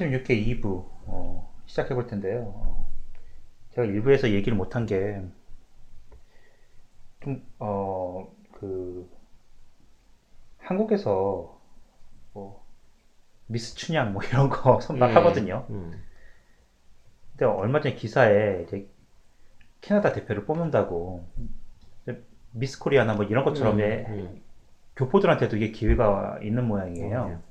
36회 2부 어, 시작해 볼 텐데요. 어, 제가 1부에서 얘기를 못한 게 좀, 어, 그, 한국에서 뭐, 미스 춘향 뭐 이런 거 선발하거든요. 음. 근데 얼마 전에 기사에 이제 캐나다 대표를 뽑는다고 미스 코리아나 뭐 이런 것처럼 음, 왜 음. 교포들한테도 이게 기회가 있는 모양이에요.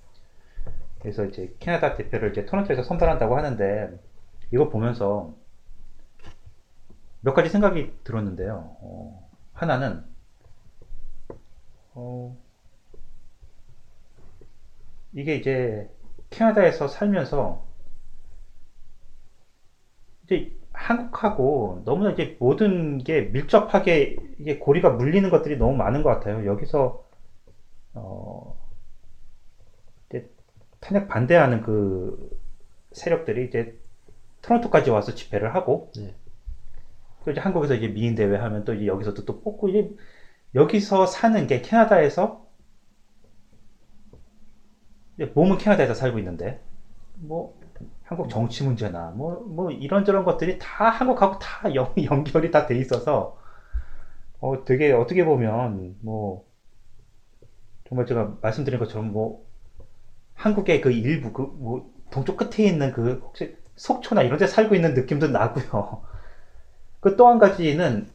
음. 그래서 이제 캐나다 대표를 이제 토론토에서 선발한다고 하는데 이거 보면서 몇 가지 생각이 들었는데요. 어, 하나는 어, 이게 이제 캐나다에서 살면서 이제 한국하고 너무나 이제 모든 게 밀접하게 이게 고리가 물리는 것들이 너무 많은 것 같아요. 여기서 어, 탄핵 반대하는 그 세력들이 이제 토론토까지 와서 집회를 하고 네. 또 이제 한국에서 이제 미인 대회 하면 또 이제 여기서도 또 뽑고 이제 여기서 사는 게 캐나다에서 몸은 캐나다에서 살고 있는데 뭐 한국 정치 문제나 뭐뭐 이런저런 것들이 다 한국하고 다 연, 연결이 다 돼 있어서 어 되게 어떻게 보면 뭐 정말 제가 말씀드린 것처럼 뭐 한국의 그 일부 그 뭐 동쪽 끝에 있는 그 혹시 속초나 이런 데 살고 있는 느낌도 나고요. 그 또 한 가지는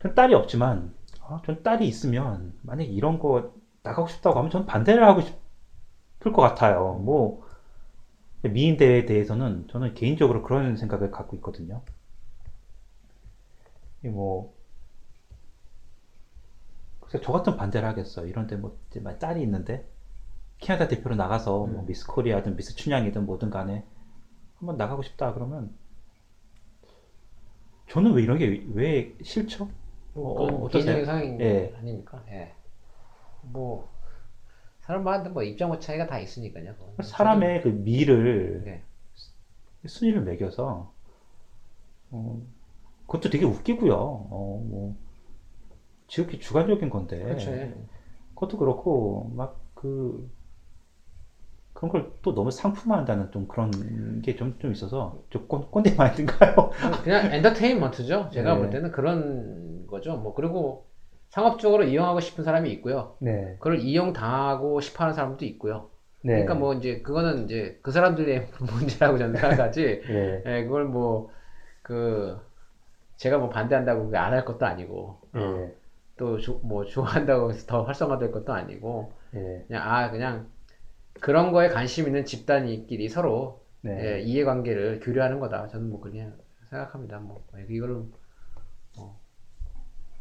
전 딸이 없지만 아, 전 딸이 있으면 만약에 이런 거 나가고 싶다고 하면 전 반대를 하고 싶을 것 같아요. 뭐 미인 대회에 대해서는 저는 개인적으로 그런 생각을 갖고 있거든요. 이뭐 그래서 저 같은 반대를 하겠어. 이런데 뭐 딸이 있는데 캐나다 대표로 나가서 뭐 음. 미스 코리아든 미스 춘향이든 뭐든 간에 한번 나가고 싶다 그러면 저는 왜 이런 게 왜 싫죠? 뭐 어, 그건 어떠세요? 개인적인 상황 예. 아닙니까? 예. 뭐 사람마다 뭐 입장 차이가 다 있으니까요. 사람의 그 미를 네. 순위를 매겨서 어, 그것도 되게 웃기고요. 어, 뭐 지극히 주관적인 건데 그렇죠. 예. 그것도 그렇고 막 그 그런 걸 또 너무 상품화한다는 좀 그런 게 좀 좀 있어서 좀 꼰, 꼰대 마인드인가요? 그냥 엔터테인먼트죠. 제가 네. 볼 때는 그런 거죠. 뭐 그리고 상업적으로 이용하고 싶은 사람이 있고요. 네, 그걸 이용 당하고 싶어하는 사람도 있고요. 네, 그러니까 뭐 이제 그거는 이제 그 사람들의 문제라고 저는 생각하지. 네, 예, 그걸 뭐 그 제가 뭐 반대한다고 안 할 것도 아니고 네, 또뭐 좋아한다고 해서 더 활성화될 것도 아니고 네, 그냥 아 그냥 그런 거에 관심 있는 집단이끼리 서로 네. 예, 이해관계를 교류하는 거다. 저는 뭐 그냥 생각합니다. 뭐 이거를 뭐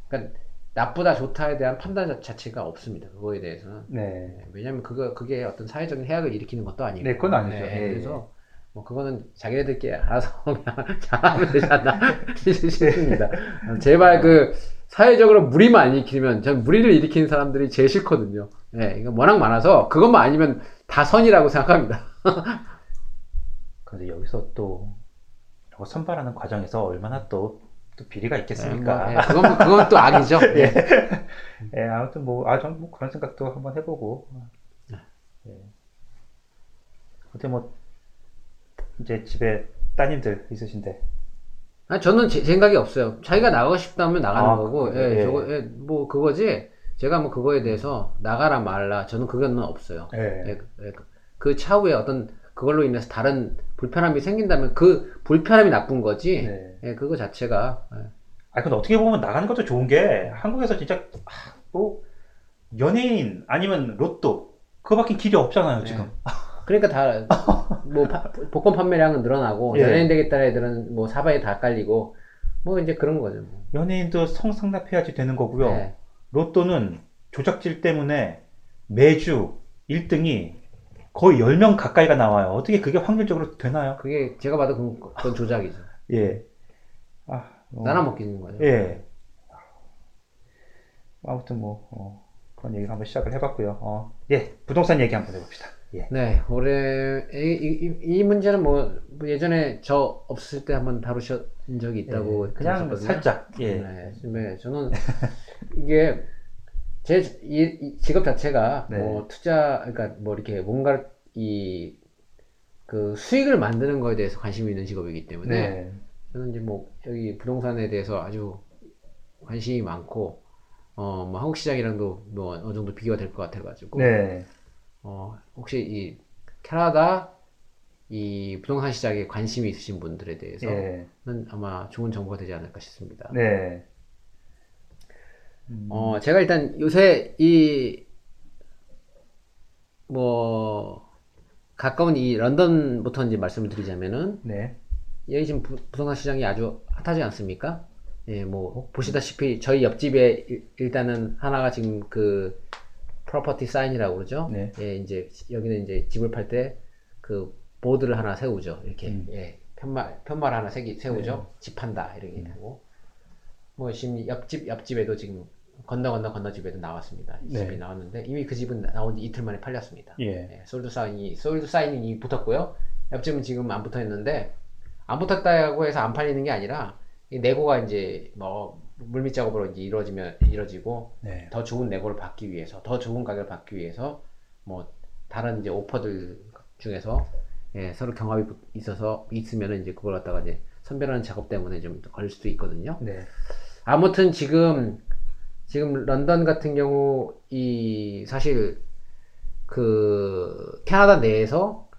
그러니까 나쁘다 좋다에 대한 판단 자- 자체가 없습니다. 그거에 대해서는 네. 예, 왜냐면 그거 그게 어떤 사회적인 해악을 일으키는 것도 아니고. 네, 그건 아니죠. 예, 예, 그래서 뭐 그거는 자기네들끼리 알아서 그냥 잘하면 되지 않나 싶습니다. 제발 그 사회적으로 무리만 안 일으키면 전 무리를 일으키는 사람들이 제일 싫거든요. 예, 이거 워낙 많아서 그것만 아니면 다 선이라고 생각합니다. 그런데 여기서 또 선발하는 과정에서 얼마나 또, 또 비리가 예, 있겠습니까? 뭐, 예, 그건 그건 또 악이죠. 예. 예, 아무튼 뭐, 아, 전 뭐 그런 생각도 한번 해보고. 예. 어때 뭐, 이제 집에 따님들 있으신데. 아, 저는 제 생각이 없어요. 자기가 나가고 싶다면 나가는 아, 거고, 그- 예, 예. 저거, 예, 뭐, 그거지. 제가 뭐 그거에 대해서 나가라 말라. 저는 그거는 없어요. 예. 예, 예, 그- 그 차후에 어떤 그걸로 인해서 다른 불편함이 생긴다면 그 불편함이 나쁜 거지. 네. 예, 그거 자체가. 예. 아, 근데 어떻게 보면 나가는 것도 좋은 게, 한국에서 진짜, 아, 뭐, 연예인 아니면 로또, 그거밖에 길이 없잖아요, 지금. 그러니까 다, 뭐, 파- 복권 판매량은 늘어나고, 예. 연예인 되겠다는 애들은 뭐 사방에 다 깔리고, 뭐 이제 그런 거죠. 뭐. 연예인도 성상납해야지 되는 거고요. 예. 로또는 조작질 때문에 매주 1등이 거의 10명 가까이가 나와요. 어떻게 그게 확률적으로 되나요? 그게 제가 봐도 그건, 그건 조작이죠. 예. 아, 어, 나눠 먹기는 거죠. 예. 아무튼 뭐, 어, 그런 얘기 한번 시작을 해봤고요. 어, 예, 부동산 얘기 한번 해봅시다. 예. 네, 올해 이, 이, 이 문제는 뭐, 뭐 예전에 저 없을 때 한번 다루신 적이 있다고 예, 그냥 들었었거든요. 살짝, 예. 네, 네, 저는 이게 제 이, 이 직업 자체가 네. 뭐 투자, 그러니까 뭐 이렇게 뭔가를 이그 수익을 만드는 거에 대해서 관심이 있는 직업이기 때문에 네. 저는 이제 뭐 여기 부동산에 대해서 아주 관심이 많고 어 뭐 한국 시장이랑도 뭐 어느 정도 비교가 될 것 같아가지고 네. 어 혹시 이 캐나다 이 부동산 시장에 관심이 있으신 분들에 대해서는 예. 아마 좋은 정보가 되지 않을까 싶습니다. 네. 어, 제가 일단 요새 이, 뭐, 가까운 이 런던부터 이제 말씀을 드리자면은, 네. 여기 지금 부, 부동산 시장이 아주 hot하지 않습니까? 예, 뭐, 보시다시피 저희 옆집에 일- 일단은 하나가 지금 그, property sign이라고 그러죠? 네. 예, 이제 여기는 이제 집을 팔 때 그 board를 하나 세우죠. 이렇게, 음. 예, 팻말, 팻말 하나 세기, 세우죠? 집 판다, 이렇게 하고. 뭐, 지금 옆집, 옆집에도 지금 건너 건너 건너 집에도 나왔습니다. 이 네. 집이 나왔는데 이미 그 집은 나온 지 이틀 만에 팔렸습니다. 예. 예, sold sign이 sold sign이 붙었고요. 옆집은 지금 안 붙어 있는데 안 붙었다고 해서 안 팔리는 게 아니라 이 내고가 이제 뭐 물밑 작업으로 이제 이루어지면 이루어지고 네. 더 좋은 내고를 받기 위해서 더 좋은 가격을 받기 위해서 뭐 다른 이제 오퍼들 중에서 예, 서로 경합이 붙- 있어서 있으면은 이제 그걸 갖다가 이제 선별하는 작업 때문에 좀 걸릴 수도 있거든요. 네. 아무튼 지금 지금 런던 같은 경우 이 사실 그 캐나다 내에서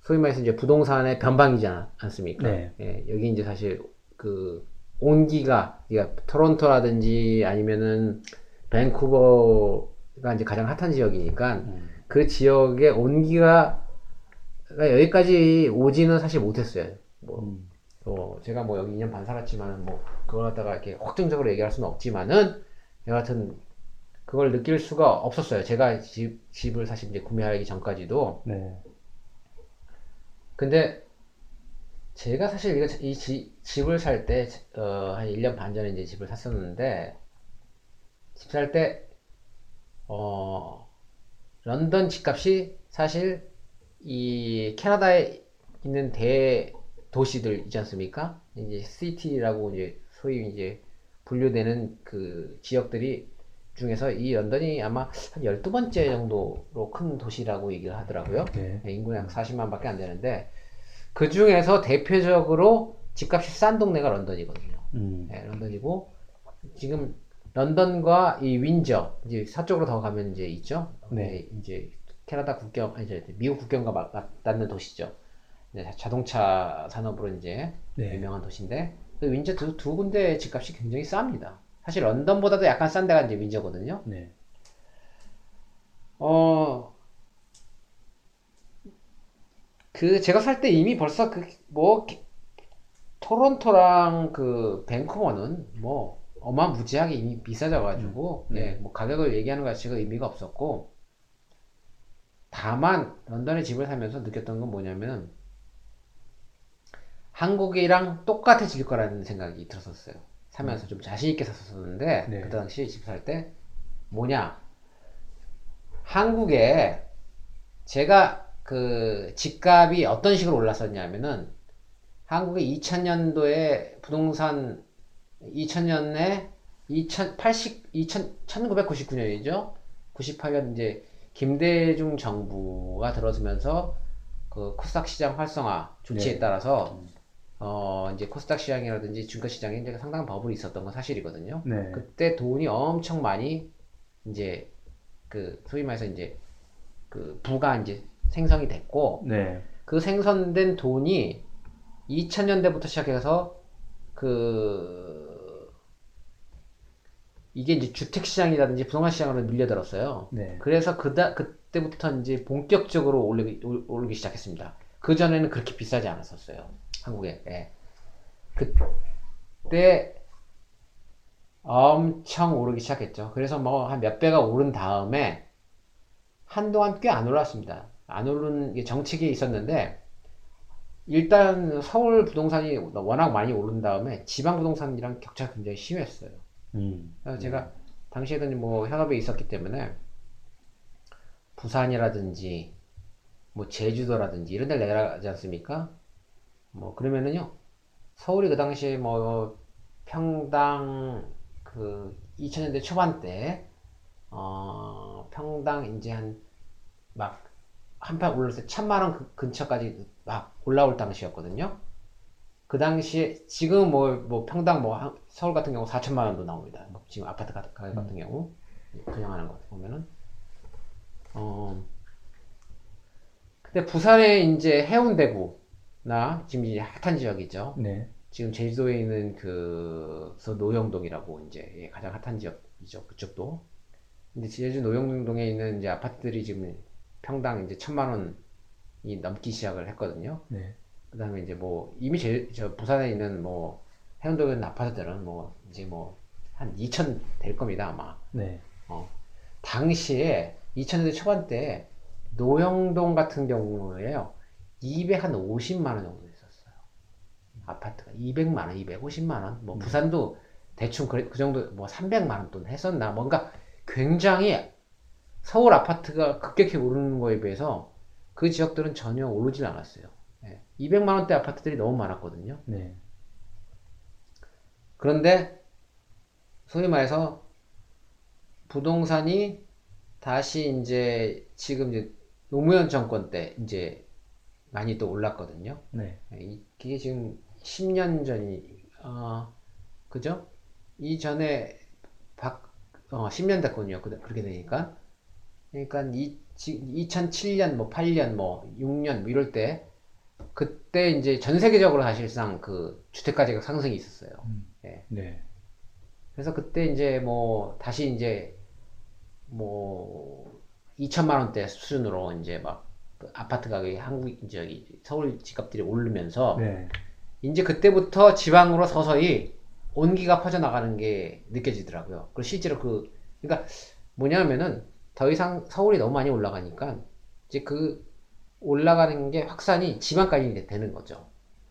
소위 말해서 이제 부동산의 변방이지 않, 않습니까? 네. 예, 여기 이제 사실 그 온기가 그러니까 토론토라든지 아니면은 밴쿠버가 이제 가장 핫한 지역이니까 음. 그 지역의 온기가 여기까지 오지는 사실 못했어요. 뭐 음. 어, 제가 뭐 여기 2년 반 살았지만은 뭐 그걸 갖다가 이렇게 확정적으로 얘기할 수는 없지만은 여하튼 그걸 느낄 수가 없었어요. 제가 집, 집을 사실 이제 구매하기 전까지도. 네. 근데 제가 사실 이거 이 지- 집을 살 때, 어, 한 1년 반 전에 이제 집을 샀었는데, 집 살 때, 어, 런던 집값이 사실 이 캐나다에 있는 대 도시들 있지 않습니까? 이제 시티라고 이제 소위 이제 분류되는 그 지역들이 중에서 이 런던이 아마 한 12번째 정도로 큰 도시라고 얘기를 하더라고요. 네. 네, 인구는 약 40만 밖에 안 되는데 그 중에서 대표적으로 집값이 싼 동네가 런던이거든요. 음. 네, 런던이고 지금 런던과 이 윈저 이제 서쪽으로 더 가면 이제 있죠. 네. 이제 캐나다 국경 아니 이제 미국 국경과 맞- 맞닿는 도시죠. 네, 자동차 산업으로 이제 네. 유명한 도시인데 그 윈저 두, 두 군데 집값이 굉장히 쌉니다. 사실 런던보다도 약간 싼 데가 이제 윈저거든요. 네. 어, 그, 제가 살 때 이미 벌써 그, 뭐, 기- 토론토랑 그, 밴쿠버는 뭐, 어마무지하게 이미 비싸져가지고, 네. 예, 뭐, 가격을 얘기하는 것 자체가 의미가 없었고, 다만, 런던에 집을 사면서 느꼈던 건 뭐냐면, 한국이랑 똑같아질 거라는 생각이 들었었어요. 사면서 좀 자신 있게 샀었는데, 네. 그 당시 집 살 때, 뭐냐, 한국에 제가 그 집값이 어떤 식으로 올랐었냐면은 한국의 2000년도에 부동산 2000년에 2080 2000 1999년이죠. 98년 이제 김대중 정부가 들어서면서 그 코스닥 시장 활성화 조치에 네. 따라서 어 이제 코스닥 시장이라든지 중간 시장에 이제 상당한 버블이 있었던 건 사실이거든요. 네. 그때 돈이 엄청 많이 이제 그 소위 말해서 이제 그 부가 이제 생성이 됐고 네. 그 생성된 돈이 2000년대부터 시작해서 그 이게 이제 주택 시장이라든지 부동산 시장으로 밀려들었어요. 네. 그래서 그다 그때부터 이제 본격적으로 오르기, 올- 오르기 시작했습니다. 그 전에는 그렇게 비싸지 않았었어요. 한국에. 예. 그때 엄청 오르기 시작했죠. 그래서 뭐 한 몇 배가 오른 다음에 한동안 꽤 안 올랐습니다. 안 오른 게 정책이 있었는데 일단 서울 부동산이 워낙 많이 오른 다음에 지방 부동산이랑 격차가 굉장히 심했어요. 음. 그래서 제가 당시에는 뭐 현업에 있었기 때문에 부산이라든지 뭐 제주도라든지 이런 데를 내려가지 않습니까? 뭐 그러면은요 서울이 그 당시에 뭐 평당 그 2000년대 초반 때 어, 평당 이제 한 막 한판 올랐을 때 천만 원 그- 근처까지 막 올라올 당시였거든요. 그 당시에 지금 뭐, 뭐 평당 뭐 한- 서울 같은 경우 4천만 원도 나옵니다. 뭐 지금 아파트 가- 가격 같은 경우 그냥 하는 거 보면은 어 근데 부산에 이제 해운대구나 지금 이제 핫한 지역이죠. 네. 지금 제주도에 있는 그서 노영동이라고 이제 예, 가장 핫한 지역이죠. 그쪽도. 근데 제주 노영동에 있는 이제 아파트들이 지금 평당 이제 천만 원이 넘기 시작을 했거든요. 네. 그다음에 이제 뭐 이미 제, 저 부산에 있는 뭐 해운도에 있는 아파트들은 뭐 이제 뭐 한 2천 될 겁니다 아마. 네. 당시에 2000년대 초반때 노영동 같은 경우에요 250만 원 정도 있었어요 아파트가 200만 원, 250만 원. 뭐 부산도 대충 그, 그 정도 뭐 300만 원 돈 했었나 뭔가 굉장히 서울 아파트가 급격히 오르는 거에 비해서 그 지역들은 전혀 오르질 않았어요. 예. 200만 원대 아파트들이 너무 많았거든요. 네. 그런데 소위 말해서 부동산이 다시 이제 지금 이제 노무현 정권 때 이제 많이 또 올랐거든요. 네. 이- 이게 지금 10년 전이 어 그죠? 이전에 박 어, 10년 됐군요. 그- 그렇게 되니까 그러니까 이, 지, 2007년 뭐 8년 뭐 6년 뭐 이럴 때 그때 이제 전 세계적으로 사실상 그 주택 가격 상승이 있었어요. 네. 그래서 그때 이제 뭐 다시 이제 뭐 2천만 원대 수준으로 이제 막 그 아파트 가격이 한국 이제 여기 서울 집값들이 오르면서 네. 이제 그때부터 지방으로 서서히 온기가 퍼져나가는 게 느껴지더라고요. 그리고 실제로 그, 그러니까 뭐냐면은 더 이상 서울이 너무 많이 올라가니까 이제 그 올라가는 게 확산이 지방까지 되는 거죠.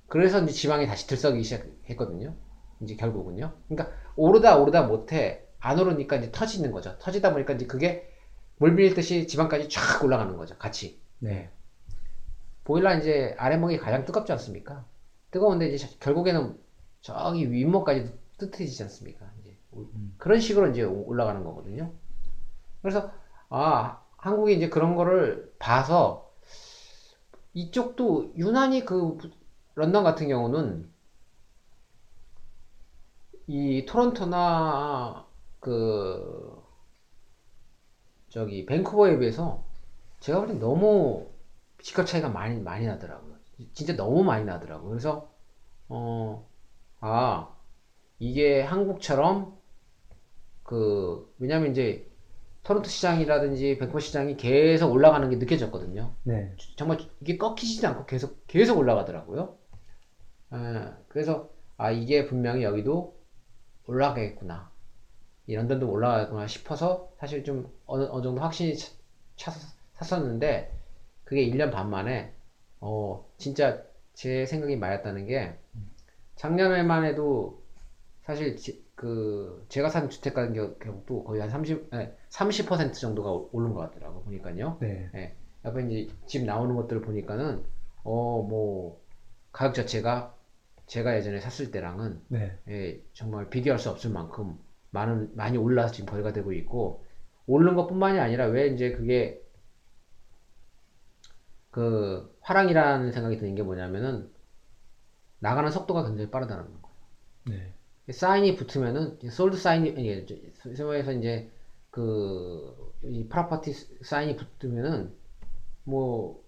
그래서 이제 지방이 다시 들썩이기 시작했거든요. 이제 결국은요. 그러니까 오르다 오르다 못해 안 오르니까 이제 터지는 거죠. 터지다 보니까 이제 그게 물 빌듯이 지방까지 쫙 올라가는 거죠. 같이. 네. 보일러 이제 아랫목이 가장 뜨겁지 않습니까? 뜨거운데 이제 결국에는 저기 윗목까지 뜨뜻해지지 않습니까? 이제 그런 식으로 이제 올라가는 거거든요. 그래서 아 한국이 이제 그런 거를 봐서 이쪽도 유난히 그 런던 같은 경우는 이 토론토나 그 저기 밴쿠버에 비해서 제가 볼땐 너무 집값 차이가 많이 많이 나더라고요. 진짜 너무 많이 나더라고요. 그래서 어, 아 이게 한국처럼 그 왜냐면 이제 토론토 시장이라든지 밴쿠버 시장이 계속 올라가는 게 느껴졌거든요. 네. 정말 이게 꺾이지도 않고 계속 계속 올라가더라고요. 에, 그래서 아 이게 분명히 여기도 올라가겠구나. 이 런던도 올라가겠구나 싶어서 사실 좀 어느, 어느 정도 확신이 차, 차서 샀었는데 그게 1년 반 만에 어 진짜 제 생각이 맞았다는 게 작년에만 해도 사실 지- 그 제가 산 주택 가격도 거의 한 30, 네, 30% 정도가 오른 것 같더라고 보니까요. 네. 예. 옆에 이제 집 나오는 것들을 보니까는 어 뭐 가격 자체가 제가 예전에 샀을 때랑은 네. 예, 정말 비교할 수 없을 만큼 많은 많이 올라서 지금 거래가 되고 있고 오르는 것뿐만이 아니라 왜 이제 그게 그 활황이라는 생각이 드는 게 뭐냐면은 나가는 속도가 굉장히 빠르다는 거. 네. sign이 붙으면은 sold sign이 세모에서 이제 그이 property sign이 붙으면은 뭐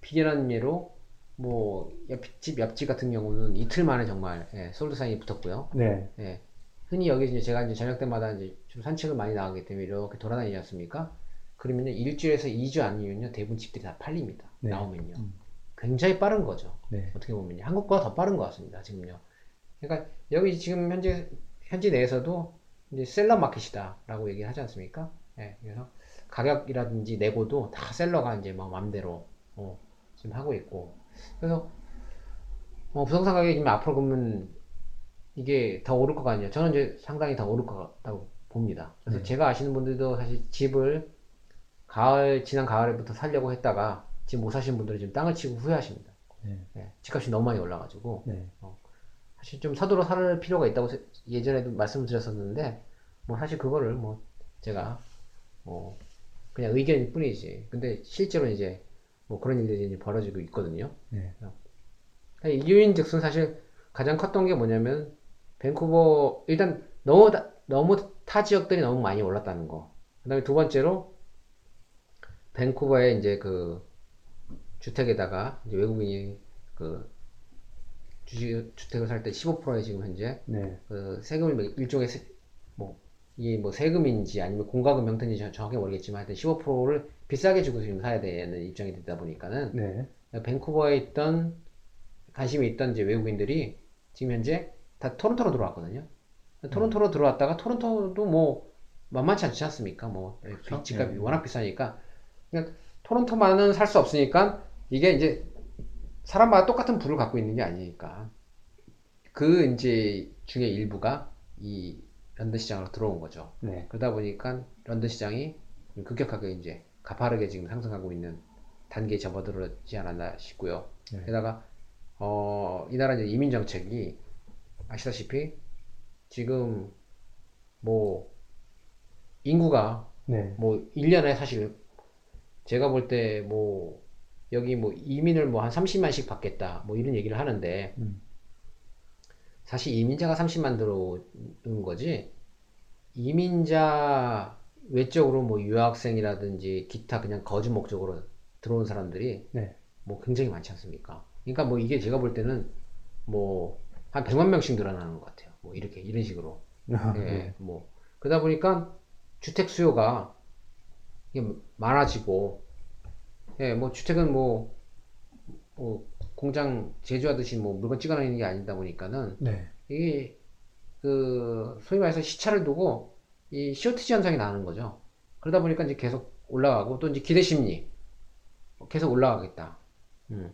비근한 예로 뭐 옆집 옆집 같은 경우는 이틀 만에 정말 예, sold sign이 붙었고요. 네. 예. 흔히 여기 이제 제가 이제 저녁 때마다 이제 좀 산책을 많이 나가기 때문에 이렇게 돌아다니지 않습니까? 그러면요 일주일에서 2주 아니면요 대부분 집들이 다 팔립니다. 네. 나오면요. 음. 굉장히 빠른 거죠. 네. 어떻게 보면요. 한국보다 더 빠른 것 같습니다. 지금요. 그러니까 여기 지금 현재 현지 내에서도 이제 셀러 마켓이다라고 얘기를 하지 않습니까? 예, 그래서 가격이라든지 내고도 다 셀러가 이제 뭐 맘대로 어, 지금 하고 있고 그래서 어, 부동산 가격이 지금 앞으로 그러면 이게 더 오를 것 같냐? 저는 이제 상당히 더 오를 것 같다고 봅니다. 그래서 네. 제가 아시는 분들도 사실 집을 가을 지난 가을부터 살려고 했다가 지금 못 사신 분들은 지금 땅을 치고 후회하십니다. 네. 예, 집값이 너무 많이 올라가지고 네. 사실 좀 서두로 살 필요가 있다고 세- 예전에도 말씀드렸었는데 뭐 사실 그거를 뭐 제가 뭐 그냥 의견일 뿐이지 근데 실제로 이제 뭐 그런 일들이 이제 벌어지고 있거든요. 네. 이유인 즉슨 사실 가장 컸던 게 뭐냐면 밴쿠버 일단 너무 다- 너무 타 지역들이 너무 많이 올랐다는 거. 그다음에 두 번째로 밴쿠버의 이제 그 주택에다가 이제 외국인이 그 주식 주택을 살 때 15%에 지금 현재 네. 그 세금이 뭐 일종의 세, 뭐 이게 뭐 세금인지 아니면 공과금 형태인지 정- 정확히 모르겠지만 하여튼 15%를 비싸게 주고 지금 사야 되는 입장이 되다 보니까는 네. 밴쿠버에 있던 관심이 있던 이제 외국인들이 지금 현재 다 토론토로 들어왔거든요. 토론토로 들어왔다가 토론토도 뭐 만만치 않지 않습니까? 뭐 그렇죠. 집값이 예. 워낙 비싸니까 그냥 토론토만은 살 수 없으니까 이게 이제 사람마다 똑같은 부를 갖고 있는 게 아니니까 그 이제 중에 일부가 이 런던 시장으로 들어온 거죠. 네. 그러다 보니까 런던 시장이 급격하게 이제 가파르게 지금 상승하고 있는 단계에 접어들었지 않았나 싶고요. 네. 게다가 어, 이 나라 이제 이민 정책이 아시다시피 지금 뭐 인구가 네. 뭐 1년에 사실 제가 볼 때 뭐 여기 뭐 이민을 뭐 한 30만씩 받겠다 뭐 이런 얘기를 하는데 음. 사실 이민자가 30만 들어오는 거지 이민자 외적으로 뭐 유학생이라든지 기타 그냥 거주 목적으로 들어온 사람들이 네. 뭐 굉장히 많지 않습니까? 그러니까 뭐 이게 제가 볼 때는 뭐 한 100만 명씩 늘어나는 것 같아요. 뭐 이렇게 이런 식으로. 아, 예, 네. 뭐 그러다 보니까 주택 수요가 많아지고 예, 뭐 주택은 뭐, 뭐 공장 제조하듯이 뭐 물건 찍어내는 게 아니다 보니까는 네. 이게 그 소위 말해서 시차를 두고 이 쇼티지 현상이 나는 거죠. 그러다 보니까 이제 계속 올라가고 또 이제 기대 심리 계속 올라가겠다. 음.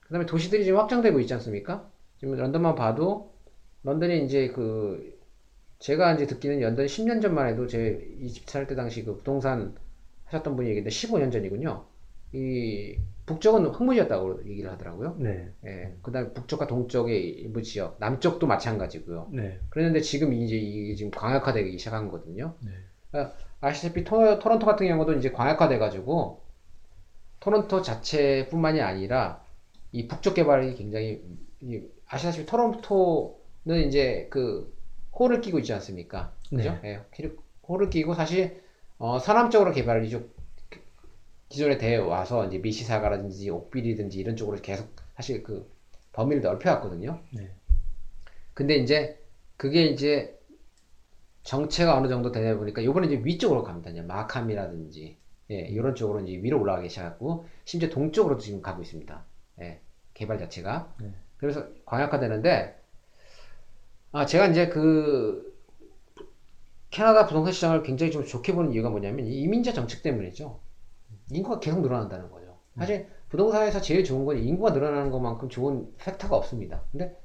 그다음에 도시들이 지금 확장되고 있지 않습니까? 지금 런던만 봐도 런던이 이제 그 제가 이제 듣기는 런던 10년 전만 해도 제이집살때 당시 그 부동산 하셨던 분이 얘기했는데 15년 전이군요. 이 북쪽은 황무지였다고 얘기를 하더라고요. 네. 예, 그다음에 북쪽과 동쪽의 일부 지역, 남쪽도 마찬가지고요. 네. 그랬는데 지금 이제 이게 지금 광역화되기 시작한 거거든요. 네. 그러니까 아시다시피 토, 토론토 같은 경우도 이제 광역화돼가지고 토론토 자체뿐만이 아니라 이 북쪽 개발이 굉장히 이 아시다시피 토론토는 이제 그 호를 끼고 있지 않습니까? 그죠? 예, 키를- 호를 끼고 사실 어, 서남쪽으로 개발이 좀 기존에 되어 와서 이제 미시사가라든지 옥빌이든지 이런 쪽으로 계속 사실 그 범위를 넓혀왔거든요. 네. 근데 이제 그게 이제 정체가 어느 정도 되다 보니까 요번에 이제 위쪽으로 갑니다. 이제 마캄이라든지 예, 이런 쪽으로 이제 위로 올라가기 시작하고 심지어 동쪽으로도 지금 가고 있습니다. 예, 개발 자체가. 네. 그래서 광역화되는데 아 제가 이제 그 캐나다 부동산 시장을 굉장히 좀 좋게 보는 이유가 뭐냐면 이 이민자 정책 때문이죠. 인구가 계속 늘어난다는 거죠. 사실 부동산에서 제일 좋은 건 인구가 늘어나는 것만큼 좋은 팩터가 없습니다. 근데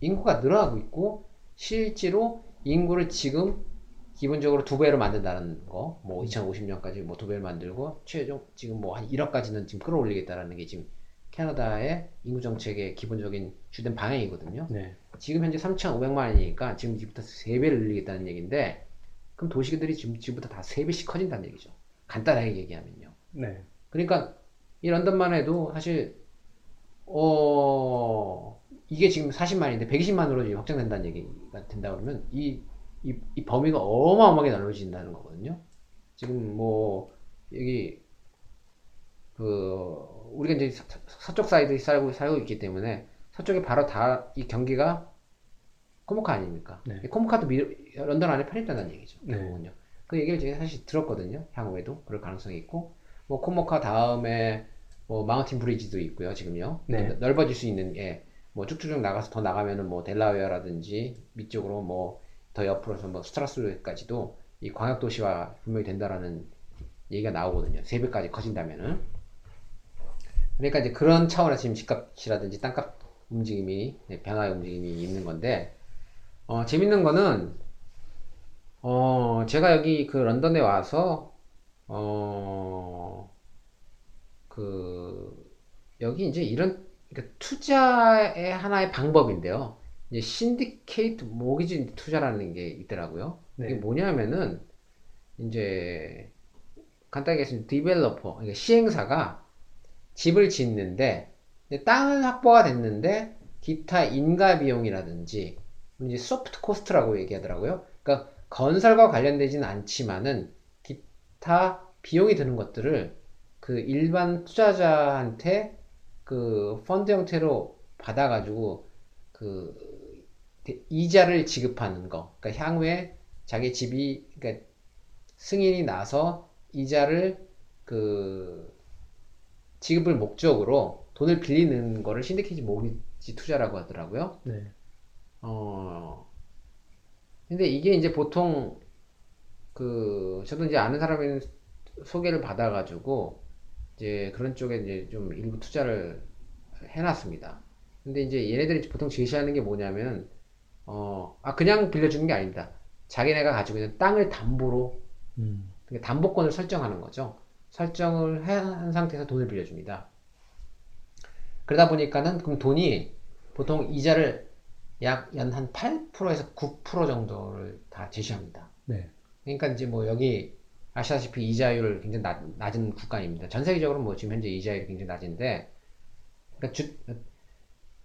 인구가 늘어나고 있고 실제로 인구를 지금 기본적으로 두 배로 만든다는 거, 뭐 2050년까지 뭐 두 배를 만들고 최종 지금 뭐 한 1억까지는 지금 끌어올리겠다라는 게 지금 캐나다의 인구 정책의 기본적인 주된 방향이거든요. 네. 지금 현재 3,500만이니까 지금 이제부터 세 배를 늘리겠다는 얘기인데 그럼 도시들이 지금 지금부터 다 세 배씩 커진다는 얘기죠. 간단하게 얘기하면요. 네. 그러니까 이 런던만 해도 사실 어 이게 지금 40만인데 120만으로 지금 확장된다는 얘기가 된다 그러면 이, 이, 이 범위가 어마어마하게 넓어진다는 거거든요. 지금 뭐 여기 그 우리가 이제 서- 서쪽 사이드에 살고 살고 있기 때문에 서쪽에 바로 다 이 경기가 코모카 아닙니까? 네. 이 코모카도 미, 런던 안에 편입된다는 얘기죠. 네. 결국은요. 그 얘기를 제가 사실 들었거든요. 향후에도 그럴 가능성이 있고 뭐 코모카 다음에 뭐 마운틴 브리지도 있고요. 지금요. 네. 넓- 넓어질 수 있는 예. 뭐 쭉쭉쭉 나가서 더 나가면은 뭐 델라웨어라든지 밑쪽으로 뭐 더 옆으로서 뭐 스트라스까지도 이 광역 도시화 분명히 된다라는 얘기가 나오거든요. 세 배까지 커진다면은. 그러니까 이제 그런 차원에서 지금 집값이라든지 땅값 움직임이 네, 변화의 움직임이 있는 건데 어, 재밌는 거는 어, 제가 여기 그 런던에 와서 어, 그 여기 이제 이런 그러니까 투자의 하나의 방법인데요. 이제 신디케이트 모기지 투자라는 게 있더라고요. 네. 이게 뭐냐면은 이제 간단하게 얘기해서 디벨로퍼, 그러니까 시행사가 집을 짓는데 땅은 확보가 됐는데 기타 인가 비용이라든지 이제 소프트 코스트라고 얘기하더라고요. 그러니까 건설과 관련되지는 않지만은 기타 비용이 드는 것들을 그 일반 투자자한테 그 펀드 형태로 받아가지고 그 이자를 지급하는 거. 그러니까 향후에 자기 집이 그러니까 승인이 나서 이자를 그 지급을 목적으로 돈을 빌리는 거를 신디케이지 모기지 투자라고 하더라고요. 네. 어, 근데 이게 이제 보통 그 저도 이제 아는 사람이 소개를 받아가지고 이제 그런 쪽에 이제 좀 일부 투자를 해놨습니다. 근데 이제 얘네들이 보통 제시하는 게 뭐냐면 어, 아 그냥 빌려주는 게 아닙니다. 자기네가 가지고 있는 땅을 담보로 음. 그러니까 담보권을 설정하는 거죠. 설정을 한 상태에서 돈을 빌려줍니다. 그러다 보니까는 그럼 돈이 보통 이자를 약 연 한 8%에서 9% 정도를 다 제시합니다. 네. 그러니까 이제 뭐 여기 아시다시피 이자율 굉장히 낮, 낮은 국가입니다. 전 세계적으로 뭐 지금 현재 이자율이 굉장히 낮은데 그러니까 주,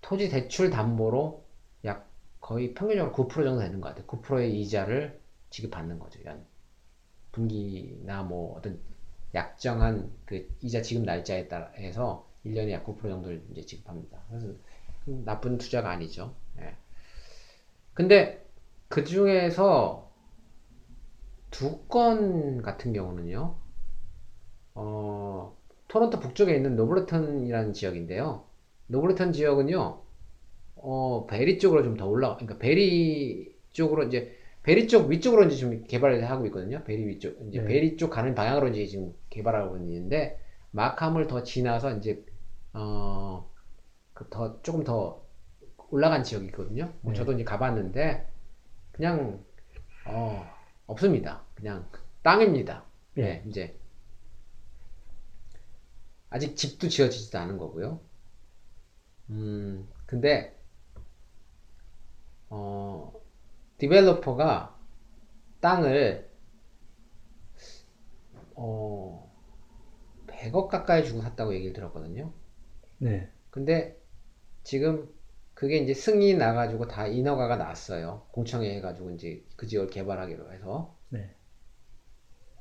토지 대출 담보로 약 거의 평균적으로 9% 정도 되는 것 같아요. 9%의 이자를 지급받는 거죠. 연 분기나 뭐 어떤 약정한 그 이자 지급 날짜에 따라서 1년에 약 9% 정도를 이제 지급합니다. 그래서 나쁜 투자가 아니죠. 예. 근데 그 중에서 두 건 같은 경우는요, 어, 토론토 북쪽에 있는 노블레턴이라는 지역인데요. 노블레턴 지역은요, 어, 베리 쪽으로 좀 더 올라, 그러니까 베리 쪽으로 이제 베리 쪽 위쪽으로 이제 지금 개발을 하고 있거든요. 베리 위쪽 이제 네. 베리 쪽 가는 방향으로 이제 지금 개발하고 있는데 마캄을 더 지나서 이제 어 그 더 조금 더 올라간 지역이 있거든요. 뭐 네. 저도 이제 가봤는데 그냥 어 없습니다. 그냥 땅입니다. 네. 네, 이제 아직 집도 지어지지도 않은 거고요. 음, 근데 어 디벨로퍼가 땅을 어 100억 가까이 주고 샀다고 얘기를 들었거든요. 네. 근데 지금 그게 이제 승인이 나가지고 다 인허가가 났어요. 공청회 해가지고 이제 그 지역을 개발하기로 해서. 네.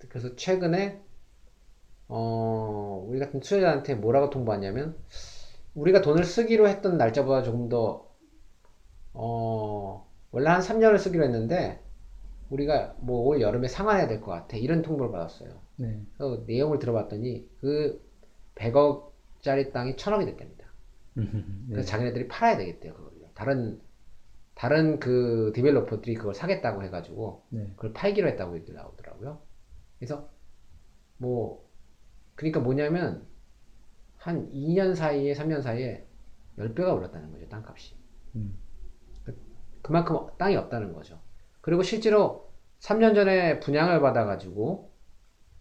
그래서 최근에 어 우리 같은 투자자한테 뭐라고 통보하냐면 우리가 돈을 쓰기로 했던 날짜보다 조금 더 어, 원래 한 3년을 쓰기로 했는데 우리가 뭐 올 여름에 상환해야 될 것 같아 이런 통보를 받았어요. 네. 그래서 내용을 들어봤더니 그 100억짜리 땅이 1000억이 됐답니다. 음, 네. 그래서 자기네들이 팔아야 되겠대요, 그걸요. 다른, 다른 그 디벨로퍼들이 그걸 사겠다고 해가지고, 네. 그걸 팔기로 했다고 얘기를 나오더라고요. 그래서, 뭐, 그러니까 뭐냐면, 한 2년 사이에, 3년 사이에 10배가 올랐다는 거죠, 땅값이. 음. 그 만큼 땅이 없다는 거죠. 그리고 실제로 3년 전에 분양을 받아가지고,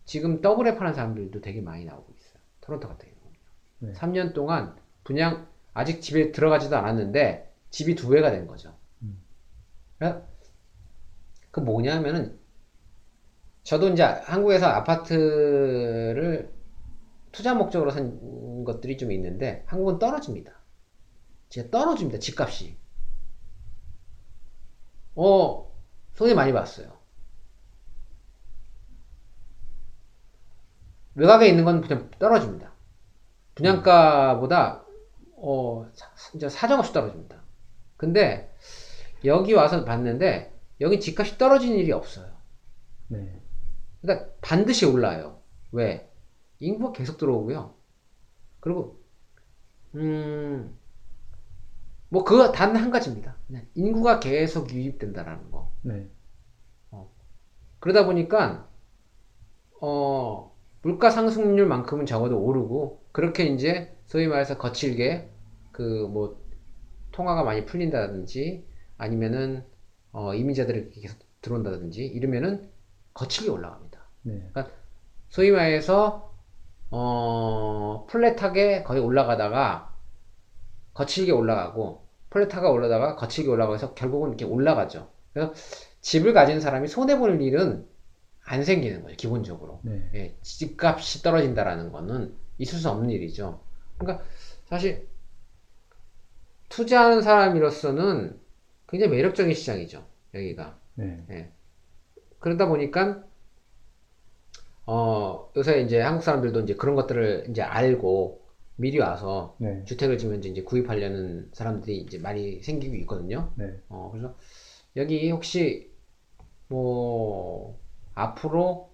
지금 더블에 파는 사람들도 되게 많이 나오고 있어요. 토론토 같은 경우는. 네. 3년 동안 분양 아직 집에 들어가지도 않았는데 집이 두 배가 된 거죠. 음. 그 뭐냐면은 저도 이제 한국에서 아파트를 투자 목적으로 산 것들이 좀 있는데 한국은 떨어집니다. 진짜 떨어집니다. 집값이. 어, 손해 많이 봤어요. 외곽에 있는 건 그냥 떨어집니다. 분양가보다 어, 사- 진짜 사정없이 떨어집니다. 근데 여기 와서 봤는데 여기 집값이 떨어지는 일이 없어요. 네. 그러니까 반드시 올라요. 왜? 인구가 계속 들어오고요. 그리고 음, 뭐 그거 단 한 가지입니다. 인구가 계속 유입된다라는 거. 네. 그러다 보니까 어, 물가 상승률만큼은 적어도 오르고 그렇게 이제 소위 말해서 거칠게 그 뭐 통화가 많이 풀린다든지 아니면은 어, 이민자들이 계속 들어온다든지 이러면은 거칠게 올라갑니다. 네. 소위 말해서 어, 플랫하게 거의 올라가다가 거칠게 올라가고 플랫하게 올라다가 거칠게 올라가서 결국은 이렇게 올라가죠. 그래서 집을 가진 사람이 손해 볼 일은 안 생기는 거죠. 기본적으로. 네. 예, 집값이 떨어진다라는 거는 있을 수 없는 일이죠. 그러니까 사실 투자하는 사람으로서는 굉장히 매력적인 시장이죠. 여기가. 네. 그러다 보니까 어, 요새 이제 한국 사람들도 이제 그런 것들을 이제 알고 미리 와서 네. 주택을 지면 이제 구입하려는 사람들이 이제 많이 생기고 있거든요. 네. 어, 그래서 여기 혹시 뭐 앞으로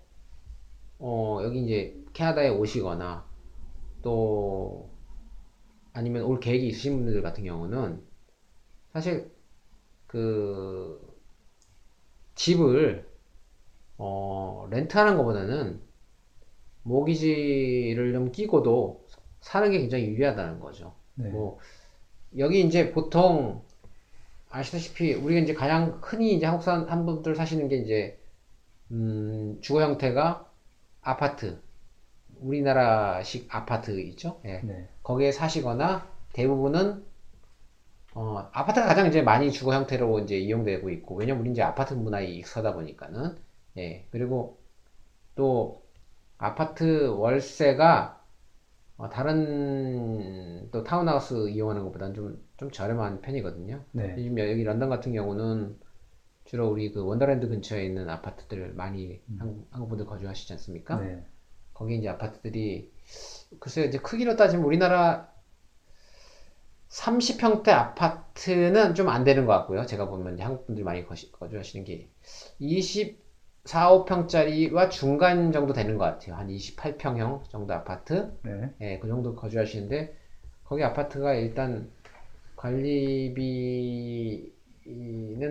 어, 여기 이제 캐나다에 오시거나 또 아니면 올 계획이 있으신 분들 같은 경우는 사실 그 집을 어, 렌트하는 것보다는 모기지를 좀 끼고도 사는 게 굉장히 유리하다는 거죠. 네. 뭐 여기 이제 보통 아시다시피 우리가 이제 가장 흔히 이제 한국 사람 한 분들 사시는 게 이제 음, 주거 형태가 아파트 우리나라식 아파트 있죠? 예. 네. 거기에 사시거나 대부분은 어, 아파트가 가장 이제 많이 주거 형태로 이제 이용되고 있고 왜냐면 우리 이제 아파트 문화에 익숙하다 보니까는 예 그리고 또 아파트 월세가 어, 다른 또 타운하우스 이용하는 것보다는 좀, 좀 저렴한 편이거든요. 네. 요즘 여기 런던 같은 경우는 주로 우리 그 원더랜드 근처에 있는 아파트들 많이 한국, 한국 분들 거주하시지 않습니까? 네. 거기 이제 아파트들이 글쎄요 이제 크기로 따지면 우리나라 30평대 아파트는 좀 안 되는 것 같고요. 제가 보면 한국 분들이 많이 거시, 거주하시는 게 24, 5평짜리와 중간 정도 되는 것 같아요. 한 28평형 정도 아파트. 네. 예, 그 정도 거주하시는데 거기 아파트가 일단 관리비는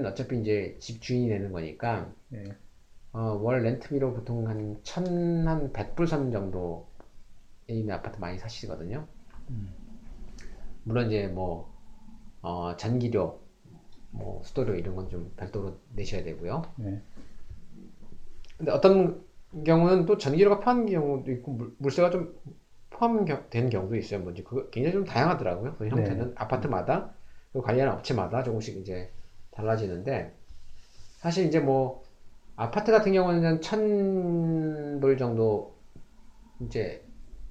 어차피 이제 집 주인이 내는 거니까 네. 어, 월 렌트비로 보통 한 천, 한 100불 선 정도 에 있는 아파트 많이 사시거든요. 물론 이제 뭐, 어, 전기료, 뭐, 수도료 이런 건 좀 별도로 내셔야 되고요. 네. 근데 어떤 경우는 또 전기료가 포함된 경우도 있고, 물, 물세가 좀 포함된 경우도 있어요. 뭔지 그거 굉장히 좀 다양하더라고요. 그 형태는 아파트마다, 그리고 관리하는 업체마다 조금씩 이제 달라지는데, 사실 이제 뭐, 아파트 같은 경우는 천불 정도 이제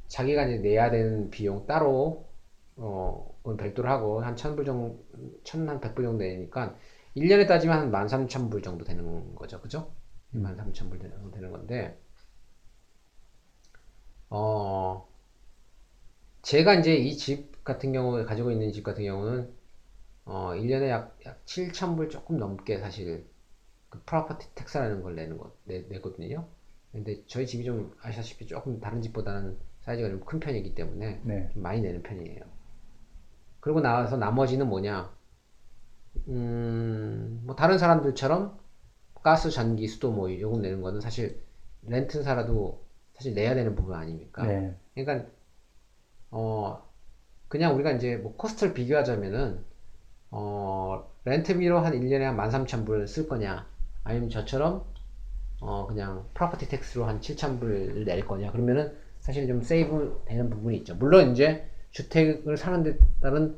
자기가 이제 내야 되는 비용 따로 어 별도로 하고 한 천불 정도 천한 백불 정도 내니까 1년에 따지면 한 만 삼천 불 정도 되는 거죠 그죠? 만 삼천 불 정도 되는 건데 어 제가 이제 이 집 같은 경우 가지고 있는 집 같은 경우는 어 1년에 약, 약 7천 불 조금 넘게 사실 그 property tax라는 걸 내는 거 내, 내거든요. 근데 저희 집이 좀 아시다시피 조금 다른 집보다는 사이즈가 좀 큰 편이기 때문에 네. 좀 많이 내는 편이에요. 그리고 나와서 나머지는 뭐냐? 음, 뭐 다른 사람들처럼 가스, 전기, 수도 뭐 요금 내는 거는 사실 렌트 살아도 사실 내야 되는 부분 아닙니까? 네. 그러니까 어 그냥 우리가 이제 뭐 코스트를 비교하자면은 어 렌트비로 한 1년에 한 13,000불 쓸 거냐 아니면 저처럼 어 그냥 property tax로 한 7,000불을 낼 거냐 그러면은 사실 좀 save 되는 부분이 있죠. 물론 이제 주택을 사는 데 따른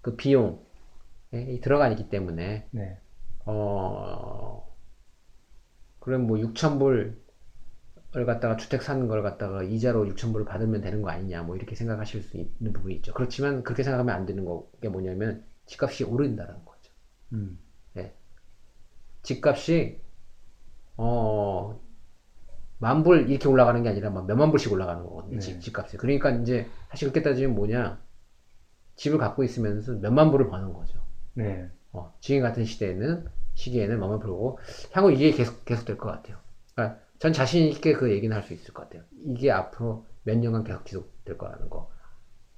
그 비용이 들어가 있기 때문에 네. 어, 그럼 뭐 6천불을 갖다가 주택 사는 걸 갖다가 이자로 6천불을 받으면 되는 거 아니냐 뭐 이렇게 생각하실 수 있는 부분이 있죠. 그렇지만 그렇게 생각하면 안 되는 게 뭐냐면 집값이 오른다는 거죠. 음. 집값이 어 만불 이렇게 올라가는 게 아니라 막 몇만 불씩 올라가는 거거든요. 네. 집, 집값이. 그러니까 이제 사실 그렇게 따지면 뭐냐 집을 갖고 있으면서 몇만 불을 버는 거죠. 네. 어, 지금 같은 시대에는 시기에는 마음을 풀고 향후 이게 계속 계속 될 것 같아요. 그러니까 전 자신 있게 그 얘기는 할 수 있을 것 같아요. 이게 앞으로 몇 년간 계속 지속될 거라는 거.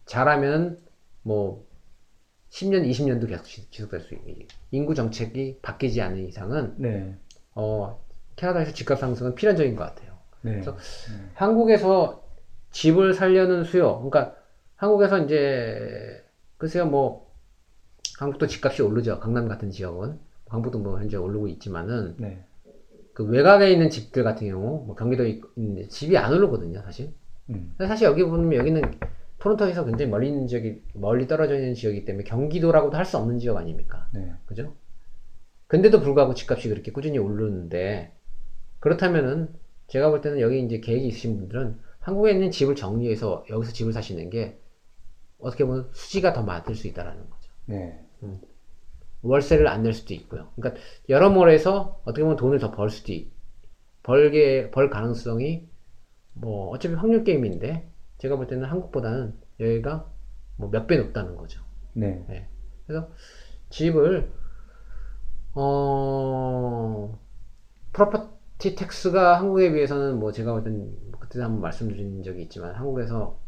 잘하면 뭐 10년, 20년도 계속 지- 지속될 수 있는 인구 정책이 바뀌지 않는 이상은 네. 어, 캐나다에서 집값 상승은 필연적인 것 같아요. 네. 그래서 한국에서 집을 살려는 수요. 그러니까 한국에서 이제 글쎄요 뭐 한국도 집값이 오르죠. 강남 같은 지역은 광부도 뭐 현재 오르고 있지만은 네. 그 외곽에 있는 집들 같은 경우 뭐 경기도에 있는데 집이 안 오르거든요, 사실. 음. 사실 여기 보면 여기는 토론토에서 굉장히 멀리 있는 지역이 멀리 떨어져 있는 지역이기 때문에 경기도라고도 할 수 없는 지역 아닙니까? 네. 그죠? 근데도 불구하고 집값이 그렇게 꾸준히 오르는데 그렇다면은 제가 볼 때는 여기 이제 계획이 있으신 분들은 한국에 있는 집을 정리해서 여기서 집을 사시는 게 어떻게 보면 수지가 더 많을 수 있다라는 거죠. 네. 월세를 안 낼 수도 있고요. 그러니까 여러모로 해서 어떻게 보면 돈을 더 벌 수도 있, 벌게 벌 가능성이 뭐 어차피 확률 게임인데 제가 볼 때는 한국보다는 여기가 뭐 몇 배 높다는 거죠. 네. 네. 그래서 집을 어 property tax가 한국에 비해서는 뭐 제가 볼 때는 그때 한번 말씀드린 적이 있지만 한국에서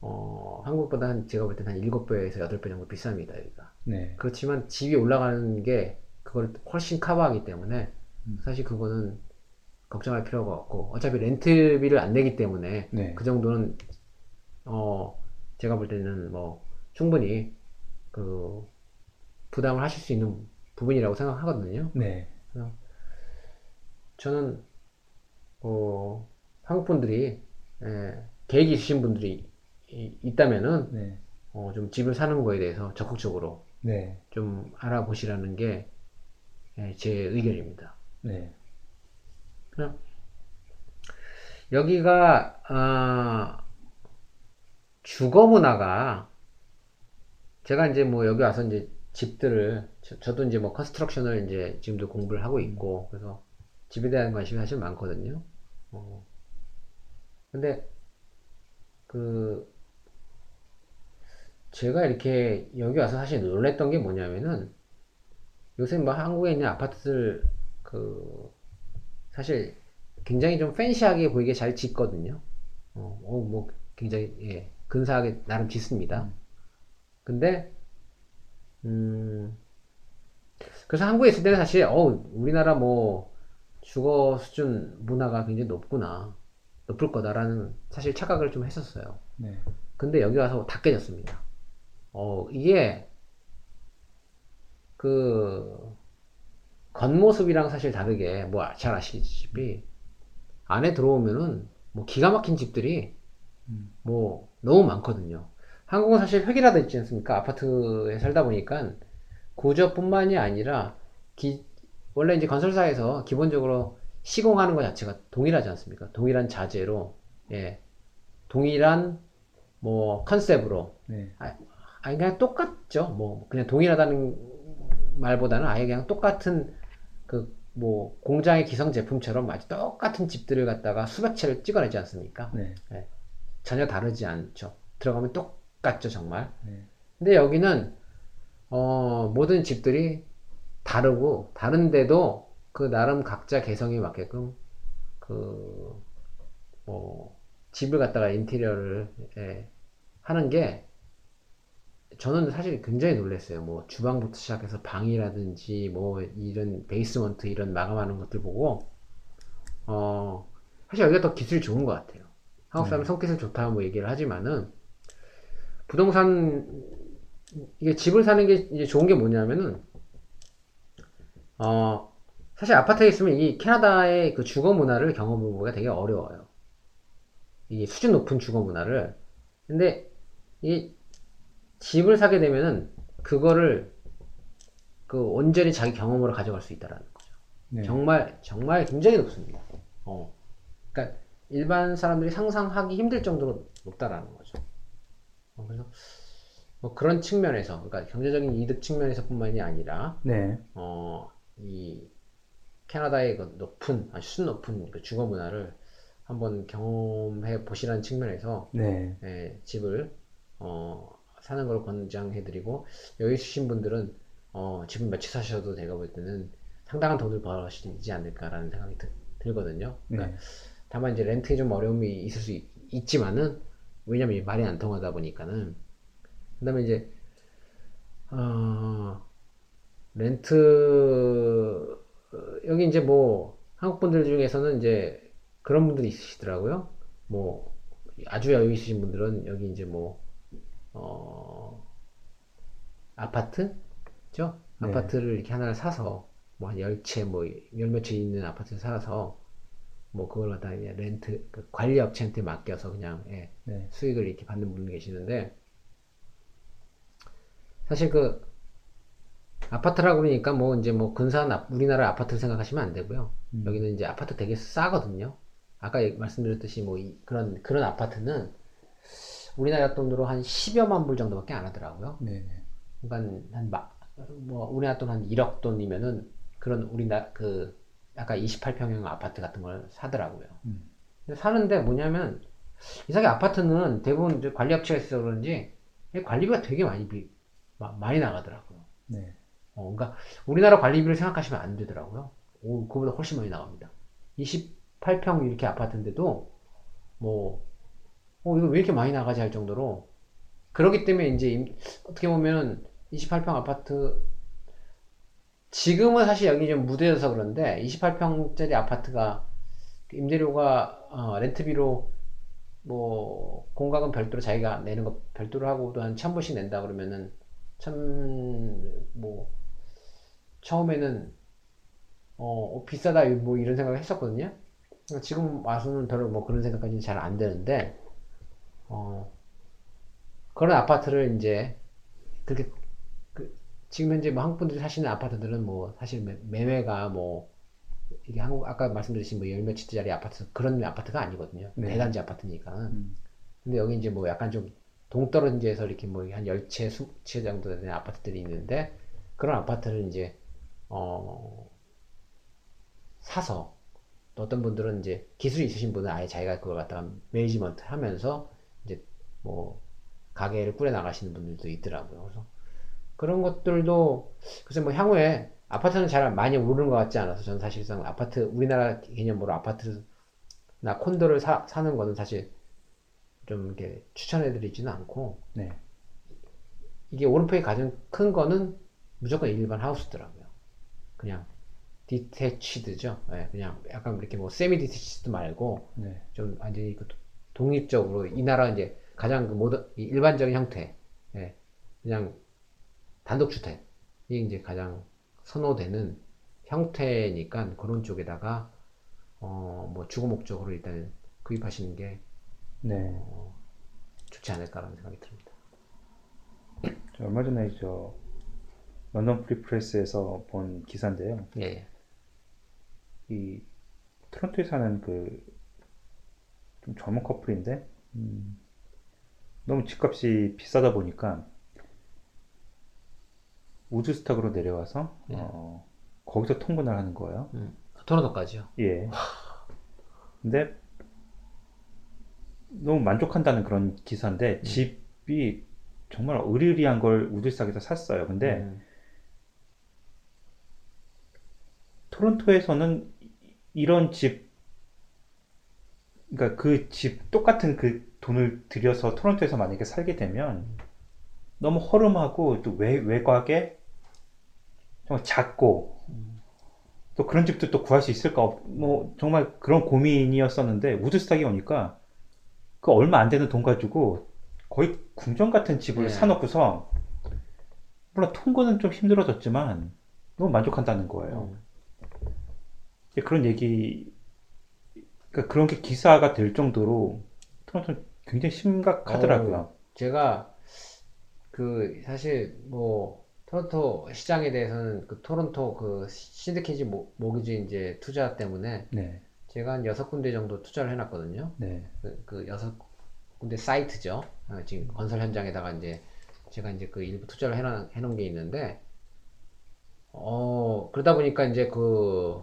어 한국보다 한 제가 볼 때는 한 7배에서 8배 정도 비쌉니다 여기가 네. 그렇지만 집이 올라가는 게 그걸 훨씬 커버하기 때문에 음. 사실 그거는 걱정할 필요가 없고 어차피 렌트비를 안 내기 때문에 네. 그 정도는 어 제가 볼 때는 뭐 충분히 그 부담을 하실 수 있는 부분이라고 생각하거든요. 네. 저는 어 한국 분들이 예, 계획이 있으신 분들이 이- 있다면은 네. 어, 좀 집을 사는 거에 대해서 적극적으로 네. 좀 알아보시라는 게제 의견입니다. 네. 여기가 아, 주거 문화가 제가 이제 뭐 여기 와서 이제 집들을 저, 도 이제 뭐 컨스트럭션을 이제 지금도 공부를 하고 있고 그래서 집에 대한 관심이 사실 많거든요. 어. 근데 그 제가 이렇게 여기 와서 사실 놀랬던 게 뭐냐면은 요새 뭐 한국에 있는 아파트들 그 사실 굉장히 좀 팬시하게 보이게 잘 짓거든요. 어, 어, 뭐 굉장히 예, 근사하게 나름 짓습니다. 근데 음 그래서 한국에 있을 때는 사실 어 우리나라 뭐 주거 수준 문화가 굉장히 높구나 높을 거다라는 사실 착각을 좀 했었어요. 네. 근데 여기 와서 다 깨졌습니다. 어, 이게, 그, 겉모습이랑 사실 다르게, 뭐, 잘 아시다시피, 안에 들어오면은, 뭐, 기가 막힌 집들이, 음. 뭐, 너무 많거든요. 한국은 사실 획일화돼 있지 않습니까? 아파트에 살다 보니까, 구조뿐만이 아니라, 기, 원래 이제 건설사에서 기본적으로 시공하는 것 자체가 동일하지 않습니까? 동일한 자재로, 예, 동일한 뭐 컨셉으로 네. 아니 그냥 똑같죠. 뭐 그냥 동일하다는 말보다는 아예 그냥 똑같은 그 뭐 공장의 기성 제품처럼 아주 똑같은 집들을 갖다가 수백 채를 찍어내지 않습니까? 네. 전혀 다르지 않죠. 들어가면 똑같죠, 정말. 네. 근데 여기는 어, 모든 집들이 다르고 다른데도 그 나름 각자 개성에 맞게끔 그 뭐 집을 갖다가 인테리어를 예, 하는 게 저는 사실 굉장히 놀랐어요. 뭐 주방부터 시작해서 방이라든지 뭐 이런 베이스먼트 이런 마감하는 것들 보고 어 사실 여기가 더 기술이 좋은 것 같아요. 한국 사람 손기술 좋다 뭐 얘기를 하지만은 부동산 이게 집을 사는 게 이제 좋은 게 뭐냐면은 어 사실 아파트에 있으면 이 캐나다의 그 주거 문화를 경험해보기가 되게 어려워요. 이 수준 높은 주거 문화를 근데 이 집을 사게 되면은 그거를 그 온전히 자기 경험으로 가져갈 수 있다라는 거죠. 네. 정말 정말 굉장히 높습니다. 어. 그러니까 일반 사람들이 상상하기 힘들 정도로 높다라는 거죠. 어, 그래서 뭐 그런 측면에서 그러니까 경제적인 이득 측면에서뿐만이 아니라 네. 어, 이 캐나다의 그 높은 아주 수준 높은 그 주거 문화를 한번 경험해 보시라는 측면에서 네. 예, 집을 어, 사는 걸 권장해드리고 여기 있으신 분들은 어, 집을 며칠 사셔도 제가 볼 때는 상당한 돈을 벌어시지 않을까라는 생각이 드- 들거든요. 그러니까 네. 다만 이제 렌트에 좀 어려움이 있을 수 있, 있지만은 왜냐면 말이 안 통하다 보니까는 그다음에 이제 어, 렌트 어, 여기 이제 뭐 한국 분들 중에서는 이제 그런 분들이 있으시더라고요. 뭐 아주 여유 있으신 분들은 여기 이제 뭐 어, 아파트죠? 네. 아파트를 이렇게 하나를 사서 뭐 한 열 채 뭐 열몇 채 있는 아파트를 사서 뭐 그걸 갖다가 이제 렌트 그 관리 업체한테 맡겨서 그냥 예, 네. 수익을 이렇게 받는 분도 계시는데 사실 그 아파트라고 그러니까 뭐 이제 뭐 근사한 아- 우리나라 아파트를 생각하시면 안 되고요. 음. 여기는 이제 아파트 되게 싸거든요. 아까 말씀드렸듯이 뭐 이- 그런 그런 아파트는 우리나라 돈으로 한 10여만 불 정도밖에 안 하더라고요. 네. 그러니까 한 마, 뭐 우리나라 돈 한 1억 돈이면은 그런 우리나라 그 약간 28평형 아파트 같은 걸 사더라고요. 음. 사는데 뭐냐면 이상하게 아파트는 대부분 관리업체가 있어서 그런지 이 관리비가 되게 많이 비, 마- 많이 나가더라고요. 네. 어, 그러니까 우리나라 관리비를 생각하시면 안 되더라고요. 오, 그거보다 훨씬 많이 나갑니다. 28평 이렇게 아파트인데도 뭐, 어, 이거 왜 이렇게 많이 나가지 할 정도로 그렇기 때문에 이제 임- 어떻게 보면은 28평 아파트 지금은 사실 여기 좀 무대여서 그런데 28평짜리 아파트가 임대료가 어, 렌트비로 뭐 공각은 별도로 자기가 내는 거 별도로 하고도 한천 불씩 낸다 그러면은 참 뭐 처음에는 어 비싸다 뭐 이런 생각을 했었거든요. 그러니까 지금 와서는 별로 뭐 그런 생각까지는 잘 안 되는데 어 그런 아파트를 이제 그렇게 그 지금 현재 뭐 한국 분들이 사시는 아파트들은 뭐 사실 매- 매매가 뭐 이게 한국 아까 말씀드린 뭐 열몇 채짜리 아파트 그런 아파트가 아니거든요. 네. 대단지 아파트니까. 음. 근데 여기 이제 뭐 약간 좀 동떨어진지에서 이렇게 뭐한 10채, 20채 정도 되는 아파트들이 있는데 그런 아파트를 이제 어 사서 또 어떤 분들은 이제 기술이 있으신 분은 아예 자기가 그걸 갖다가 매니지먼트 하면서 뭐 가게를 꾸려 나가시는 분들도 있더라고요. 그래서 그런 것들도 글쎄 뭐 향후에 아파트는 잘 많이 오르는 것 같지 않아서 저는 사실상 아파트 우리나라 개념으로 아파트나 콘도를 사, 사는 거는 사실 좀 이렇게 추천해드리지는 않고 네. 이게 오른쪽이 가장 큰 거는 무조건 일반 하우스더라고요. 그냥 디테치드죠. 예, 그냥 약간 이렇게 뭐 세미 디테치드 말고 네. 좀 완전히 그 독립적으로 이 나라 이제 가장 그 모든 이 일반적인 형태, 예, 그냥 단독주택이 이제 가장 선호되는 형태니까 그런 쪽에다가 어 뭐 주거 목적으로 일단 구입하시는 게 네. 좋지 않을까라는 생각이 듭니다. 저 얼마 전에 저 London Free Press에서 본 기사인데요. 예, 예. 이 토론토에 사는 그 좀 젊은 커플인데 음, 너무 집값이 비싸다 보니까 우드스탁으로 내려와서 네. 어, 거기서 통근을 하는 거예요. 음, 토론토까지요. 예. 근데 너무 만족한다는 그런 기사인데 집이 정말 으리으리한 걸 우드스탁에서 샀어요. 근데 음, 토론토에서는 이- 이런 집, 그러니까 그 집 똑같은 그 돈을 들여서 토론토에서 만약에 살게 되면 너무 허름하고 또 외, 외곽에 정말 작고 또 그런 집도 또 구할 수 있을까? 없- 뭐 정말 그런 고민이었었는데 우드스탁에 오니까 그 얼마 안 되는 돈 가지고 거의 궁전 같은 집을 네. 사놓고서 물론 통근은 좀 힘들어졌지만 너무 만족한다는 거예요. 음. 예, 그런 얘기, 그러니까 그런 게 기사가 될 정도로 토론토는 굉장히 심각하더라고요. 어, 제가 그 사실 뭐 토론토 시장에 대해서는 그 토론토 그 신디케이지 모- 모기지 이제 투자 때문에 네, 제가 한 여섯 군데 정도 투자를 해놨거든요. 네, 그, 그 여섯 군데 사이트죠. 어, 지금 건설 현장에다가 이제 제가 이제 그 일부 투자를 해놓은, 해놓은 게 있는데, 어, 그러다 보니까 이제 그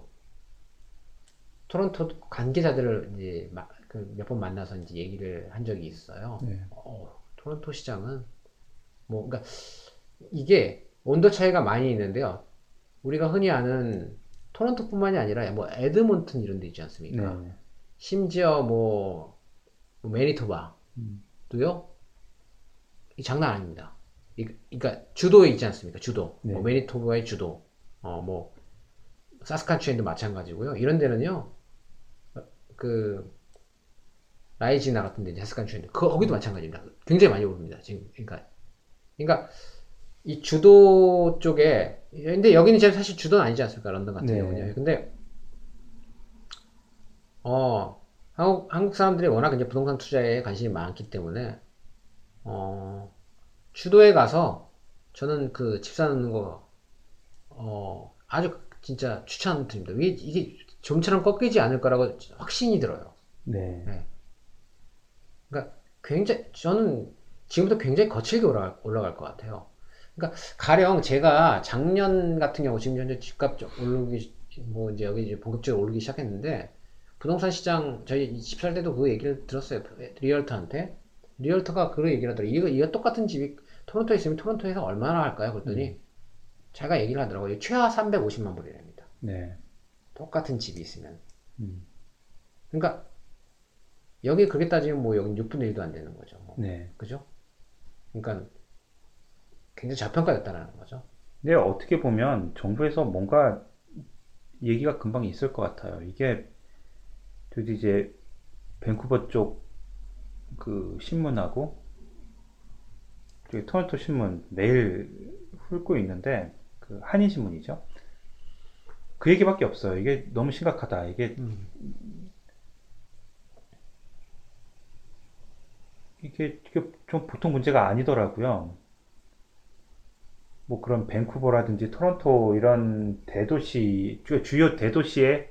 토론토 관계자들을 이제 그 몇 번 만나서 이제 얘기를 한 적이 있어요. 네, 어, 토론토 시장은 뭐, 그러니까 이게 온도 차이가 많이 있는데요. 우리가 흔히 아는 토론토뿐만이 아니라 뭐 에드몬튼 이런 데 있지 않습니까? 네, 심지어 뭐, 뭐 매니토바도요. 음. 이 장난 아닙니다. 이, 그러니까 주도에 있지 않습니까? 주도. 네. 뭐 매니토바의 주도. 어, 뭐 사스카츄엔도 마찬가지고요. 이런 데는요. 어, 그 라이지나 같은 데 이제 사스카츄엔 그 거기도 마찬가지입니다. 굉장히 많이 오릅니다. 지금 그러니까 그러니까 이 주도 쪽에 근데 여기는 이제 사실 주도는 아니지 않습니까? 런던 같은 네. 경우는요. 근데 어 한국 한국 사람들이 워낙 이제 부동산 투자에 관심이 많기 때문에 어 주도에 가서 저는 그 집 사는 거 어, 아주 진짜 추천드립니다. 이게, 이게 좀처럼 꺾이지 않을 거라고 확신이 들어요. 네, 그러니까 굉장히 저는 지금부터 굉장히 거칠게 올라갈, 올라갈 것 같아요. 그러니까 가령 제가 작년 같은 경우 지금 현재 집값 좀 오르기 뭐 이제 여기 이제 본격적으로 오르기 시작했는데 부동산 시장 저희 집살 때도 그 얘기를 들었어요 리얼터한테 리얼터가 그 얘기를 하더라고요. 이거 이거 똑같은 집이 토론토에 있으면 토론토에서 얼마나 할까요? 그랬더니 자기가 얘기를 하더라고요. 최하 350만 불이랍니다. 네. 똑같은 집이 있으면. 음. 그러니까 여기 그렇게 따지면 뭐 여기 6분의 1도 안 되는 거죠. 뭐. 네. 그죠? 그러니까 굉장히 저평가됐다는 거죠. 근데 어떻게 보면 정부에서 뭔가 얘기가 금방 있을 것 같아요. 이게 저도 이제 밴쿠버 쪽 그 신문하고 저기 토론토 신문 매일 훑고 있는데 그 한인 신문이죠. 그 얘기밖에 없어요. 이게 너무 심각하다. 이게 이게, 이게 좀 보통 문제가 아니더라고요. 뭐 그런 밴쿠버라든지 토론토 이런 대도시, 주- 주요 대도시의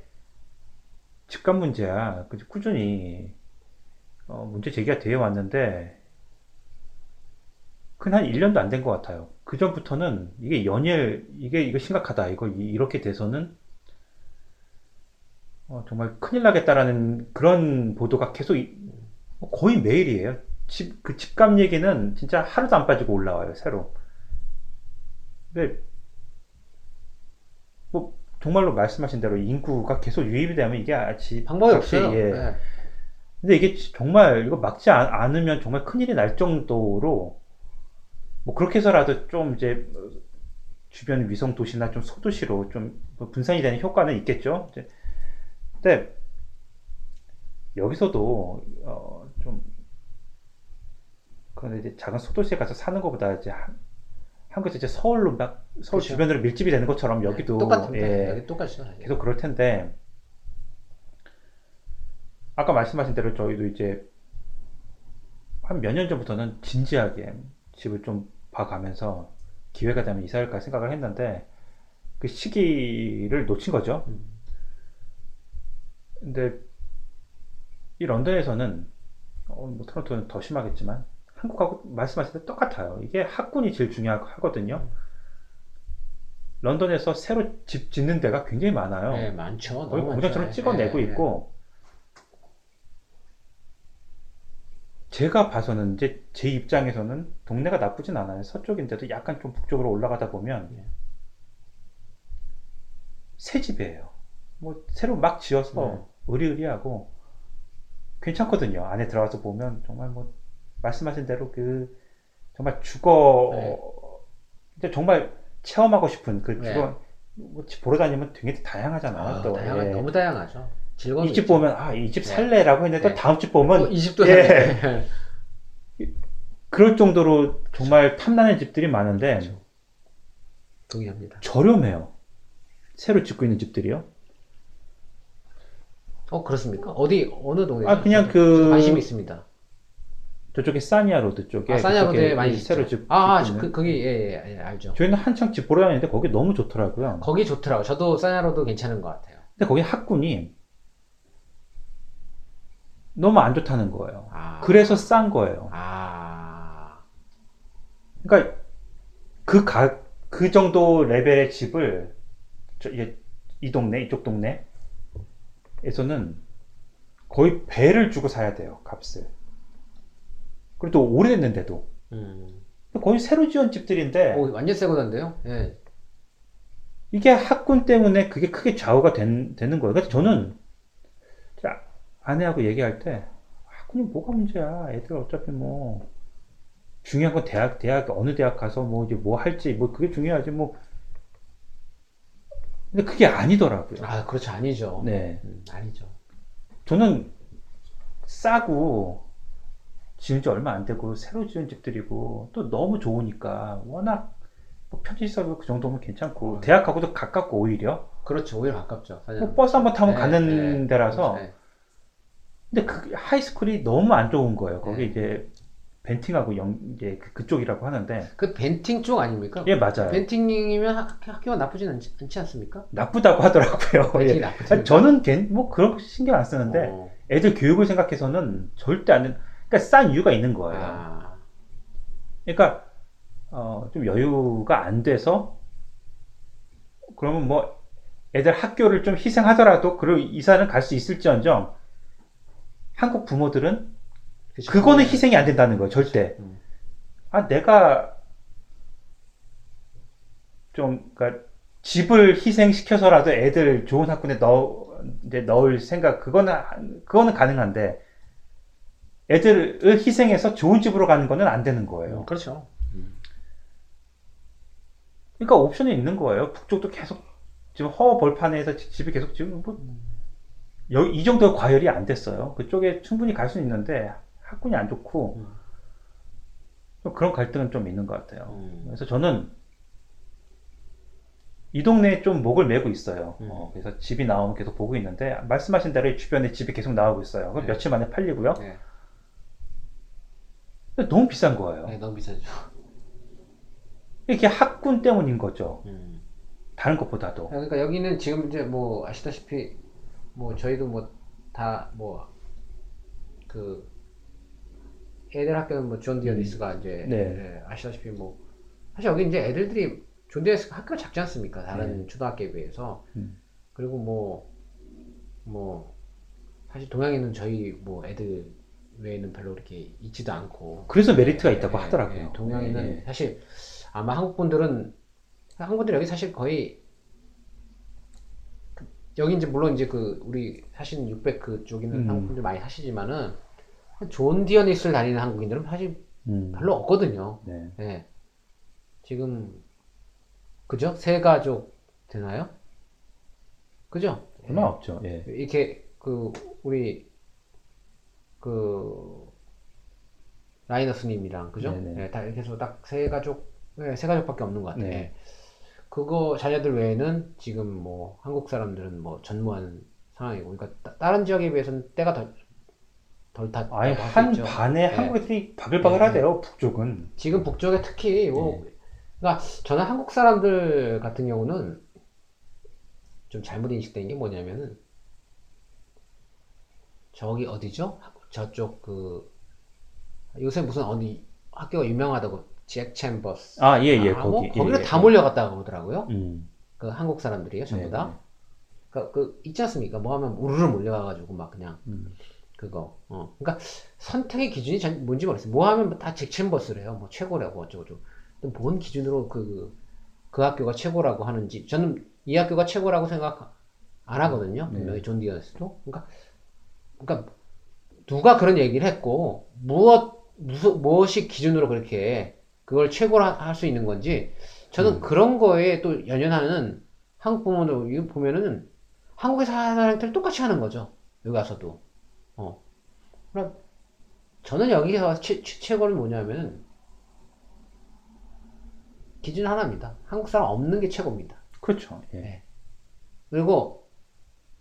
집값 문제야. 그 꾸준히 어, 문제 제기가 되어 왔는데 큰 한 1년도 안 된 것 같아요. 그 전부터는 이게 연일 이게 이거 심각하다. 이거 이- 이렇게 돼서는 어, 정말 큰일 나겠다라는 그런 보도가 계속 이- 거의 매일이에요. 집, 그 집값 얘기는 진짜 하루도 안 빠지고 올라와요, 새로. 근데, 뭐, 정말로 말씀하신 대로 인구가 계속 유입이 되면 이게 아, 집 방법이 없어요. 예. 네. 근데 이게 정말 이거 막지 않, 않으면 정말 큰일이 날 정도로 뭐 그렇게 해서라도 좀 이제 주변 위성 도시나 좀 소도시로 좀뭐 분산이 되는 효과는 있겠죠. 근데 여기서도 어, 좀 그런데 이제 작은 소도시에 가서 사는 것보다 이제 한, 한국에서 이제 서울로 막 서울 그쵸. 주변으로 밀집이 되는 것처럼 여기도 똑같은데 예, 여기. 계속 그럴 텐데 아까 말씀하신 대로 저희도 이제 한 몇 년 전부터는 진지하게 집을 좀 봐가면서 기회가 되면 이사를 갈 생각을 했는데 그 시기를 놓친 거죠. 음. 근데 이 런던에서는 어, 뭐 토론토는 더 심하겠지만 한국하고 말씀하신 대 똑같아요. 이게 학군이 제일 중요하거든요. 런던에서 새로 집 짓는 데가 굉장히 많아요. 네, 많죠. 거의 공장처럼 많죠. 찍어내고 네, 네. 있고 제가 봐서는 이제 제 입장에서는 동네가 나쁘진 않아요. 서쪽인데도 약간 좀 북쪽으로 올라가다 보면 네. 새 집이에요. 뭐 새로 막 지어서 네. 으리으리하고 괜찮거든요. 안에 들어가서 보면 정말 뭐 말씀하신 대로 그 정말 주거 네. 정말 체험하고 싶은 그 네. 주거 뭐집 보러 다니면 되게 다양하잖아요. 아, 또 다양하, 예. 너무 다양하죠. 즐거운 이집 보면 아 이집 네. 살래라고 했는데 네. 다음 집 보면 어, 이 집도 예. 그럴 정도로 정말 탐나는 집들이 많은데 그렇죠. 동의합니다. 저렴해요. 새로 짓고 있는 집들이요. 어 그렇습니까? 어디 어느 동네? 아 그냥 그 관심 있습니다. 저쪽에 Sarnia Road 쪽에 아, Sarnia Road에 그쪽에 많이 새로. 집 아, 아, 그. 거기 예, 예, 예, 알죠. 저희는 한창 집 보러 다니는데 거기 너무 좋더라고요. 거기 좋더라고. 요 저도 Sarnia Road 괜찮은 것 같아요. 근데 거기 학군이 너무 안 좋다는 거예요. 아, 그래서 싼 거예요. 아, 그러니까 그 가, 그 정도 레벨의 집을 저, 이게 이 동네 이쪽 동네에서는 거의 배를 주고 사야 돼요 값을. 그리고 또 오래됐는데도 음, 거의 새로 지은 집들인데 오, 완전 새 거던데요? 예. 이게 학군 때문에 그게 크게 좌우가 된- 되는 거예요. 그래서 저는 자, 아내하고 얘기할 때 학군이 뭐가 문제야? 애들 어차피 뭐 중요한 건 대학 대학 어느 대학 가서 뭐 이제 뭐 할지 뭐 그게 중요하지 뭐. 근데 그게 아니더라고요. 아, 그렇죠. 아니죠. 네, 음, 아니죠. 저는 싸고 지은 지 얼마 안 되고 새로 지은 집들이고 또 너무 좋으니까 워낙 뭐 편집사도 그 정도면 괜찮고 대학하고도 가깝고 오히려 그렇죠. 오히려 가깝죠. 뭐 버스 한번 타면 네, 가는 네, 데라서 그렇죠. 네. 근데 그 하이스쿨이 너무 안 좋은 거예요. 거기 네. 이제 벤팅하고 영 이제 그- 그쪽이라고 하는데 그 벤팅 쪽 아닙니까? 예 맞아요. 벤팅이면 학, 학교가 나쁘진 않지, 않지 않습니까? 나쁘다고 하더라고요. 벤팅이 예. 저는 괜- 뭐 그런 거 신경 안 쓰는데 어, 애들 교육을 생각해서는 절대 안. 된- 그러니까 싼 이유가 있는 거예요. 아, 그러니까 어, 좀 여유가 안 돼서 그러면 뭐 애들 학교를 좀 희생하더라도 그 이사는 갈 수 있을지언정 한국 부모들은 그쵸. 그거는 희생이 안 된다는 거예요, 절대. 음. 아, 내가 좀, 그니까, 집을 희생시켜서라도 애들 좋은 학군에 넣, 이제 넣을 생각, 그거는, 그거는 가능한데, 애들을 희생해서 좋은 집으로 가는 거는 안 되는 거예요. 그렇죠. 그러니까 옵션이 있는 거예요. 북쪽도 계속, 지금 허 벌판에서 집이 계속 지금 뭐, 여- 이 정도 과열이 안 됐어요. 그쪽에 충분히 갈 수는 있는데, 학군이 안 좋고, 음. 좀 그런 갈등은 좀 있는 것 같아요. 음. 그래서 저는 이 동네에 좀 목을 메고 있어요. 음. 어, 그래서 집이 나오면 계속 보고 있는데 말씀하신 대로 이 주변에 집이 계속 나오고 있어요. 그럼 네. 며칠 만에 팔리고요. 네. 너무 비싼 거예요. 네, 너무 비싸죠. 이게 학군 때문인 거죠. 음. 다른 것보다도. 그러니까 여기는 지금 이제 뭐 아시다시피 뭐 저희도 뭐 다 뭐 그 애들 학교는 뭐 John Dearness가 이제 네. 예, 아시다시피 뭐 사실 여기 이제 애들들이 John Dearness가 학교가 작지 않습니까? 다른 초등학교에 비해서 음. 그리고 뭐뭐 사실 동양에 있는 저희 뭐 애들 외에는 별로 그렇게 있지도 않고 그래서 메리트가 있다고 예, 하더라고요. 예, 동양에는 예, 예. 사실 아마 한국 분들은 한국 분들 여기 사실 거의 그- 여기 이제 물론 이제 그 우리 사실 600 그쪽 있는 음. 한국 분들 많이 하시지만은 John Dearness를 다니는 한국인들은 사실 음. 별로 없거든요. 네. 예. 지금 그죠? 세 가족 되나요? 그죠? 얼마 없죠. 예. 이렇게 그 우리 그 라이너스님이랑 그죠? 네네. 네, 다 이렇게 해서 딱 세 가족, 네, 세 가족밖에 없는 것 같아. 네. 그거 자녀들 외에는 지금 뭐 한국 사람들은 뭐 전무하는 상황이고, 그러니까 따- 다른 지역에 비해서는 때가 덜덜 탔. 아예 한 있죠. 반에 네. 한국 애들이 바글바글하대요. 북쪽은. 지금 북쪽에 특히 뭐, 네. 그러니까 저는 한국 사람들 같은 경우는 좀 잘못 인식된 게 뭐냐면은 저기 어디죠? 저쪽 그 요새 무슨 어디 학교가 유명하다고 잭 챔버스 아, 예, 예, 아, 뭐 거기. 거기를 예, 다 예. 몰려갔다고 그러더라고요. 음. 그 한국 사람들이요, 전부 네, 다. 네. 그, 그 있지 않습니까? 뭐 하면 우르르 몰려가가지고 막 그냥 음. 그거. 어. 그러니까 선택의 기준이 전 뭔지 모르겠어요. 뭐 하면 다잭 챔버스래요. 뭐 최고라고 어쩌고저쩌고. 뭔 기준으로 그, 그 학교가 최고라고 하는지 저는 이 학교가 최고라고 생각 안 하거든요. 네. 분명히 John Dearness도. 그러니까 그러니까 누가 그런 얘기를 했고 무엇 무슨 무엇이 기준으로 그렇게 그걸 최고로 할 수 있는 건지 저는 음. 그런 거에 또 연연하는 한국 부모들 보면은 한국에 사는 사람들 똑같이 하는 거죠. 여기 와서도. 어. 그럼 저는 여기서 최, 최고는 뭐냐면은 기준 하나입니다. 한국 사람 없는 게 최고입니다. 그렇죠. 예. 네. 그리고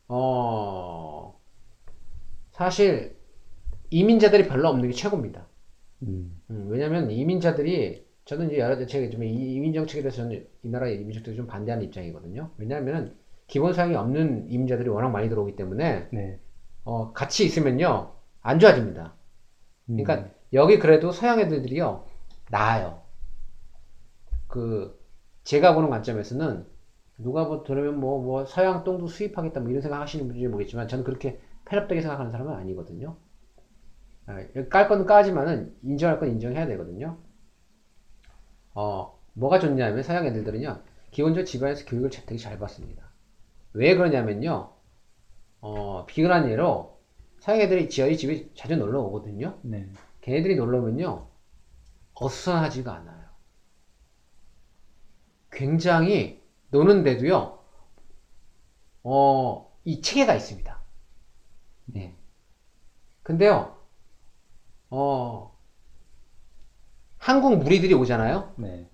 어 사실 이민자들이 별로 없는 게 최고입니다. 음. 음, 왜냐면 이민자들이 저는 이제 여러 제가 좀 이- 이민 정책에 대해서 저는 이 나라의 이민 정책에 좀 반대하는 입장이거든요. 왜냐하면 기본 사항이 없는 이민자들이 워낙 많이 들어오기 때문에 네. 어, 같이 있으면요 안 좋아집니다. 음. 그러니까 여기 그래도 서양 애들들이요 나아요. 그 제가 보는 관점에서는 누가 뭐 들으면 뭐 뭐 서양 똥도 수입하겠다 뭐 이런 생각 하시는 분인지 모르겠지만 저는 그렇게 편협되게 생각하는 사람은 아니거든요. 아, 깔건 까지만은 인정할 건 인정해야 되거든요. 어 뭐가 좋냐면 서양 애들들은요 기본적으로 집안에서 교육을 되게 잘 받습니다. 왜 그러냐면요 어 비근한 예로 서양 애들이 저희 집에 자주 놀러 오거든요. 네. 걔네들이 놀러 오면요 어수선하지가 않아요. 굉장히 노는데도요 어 이 체계가 있습니다. 네. 근데요 어 한국 무리들이 오잖아요. 네.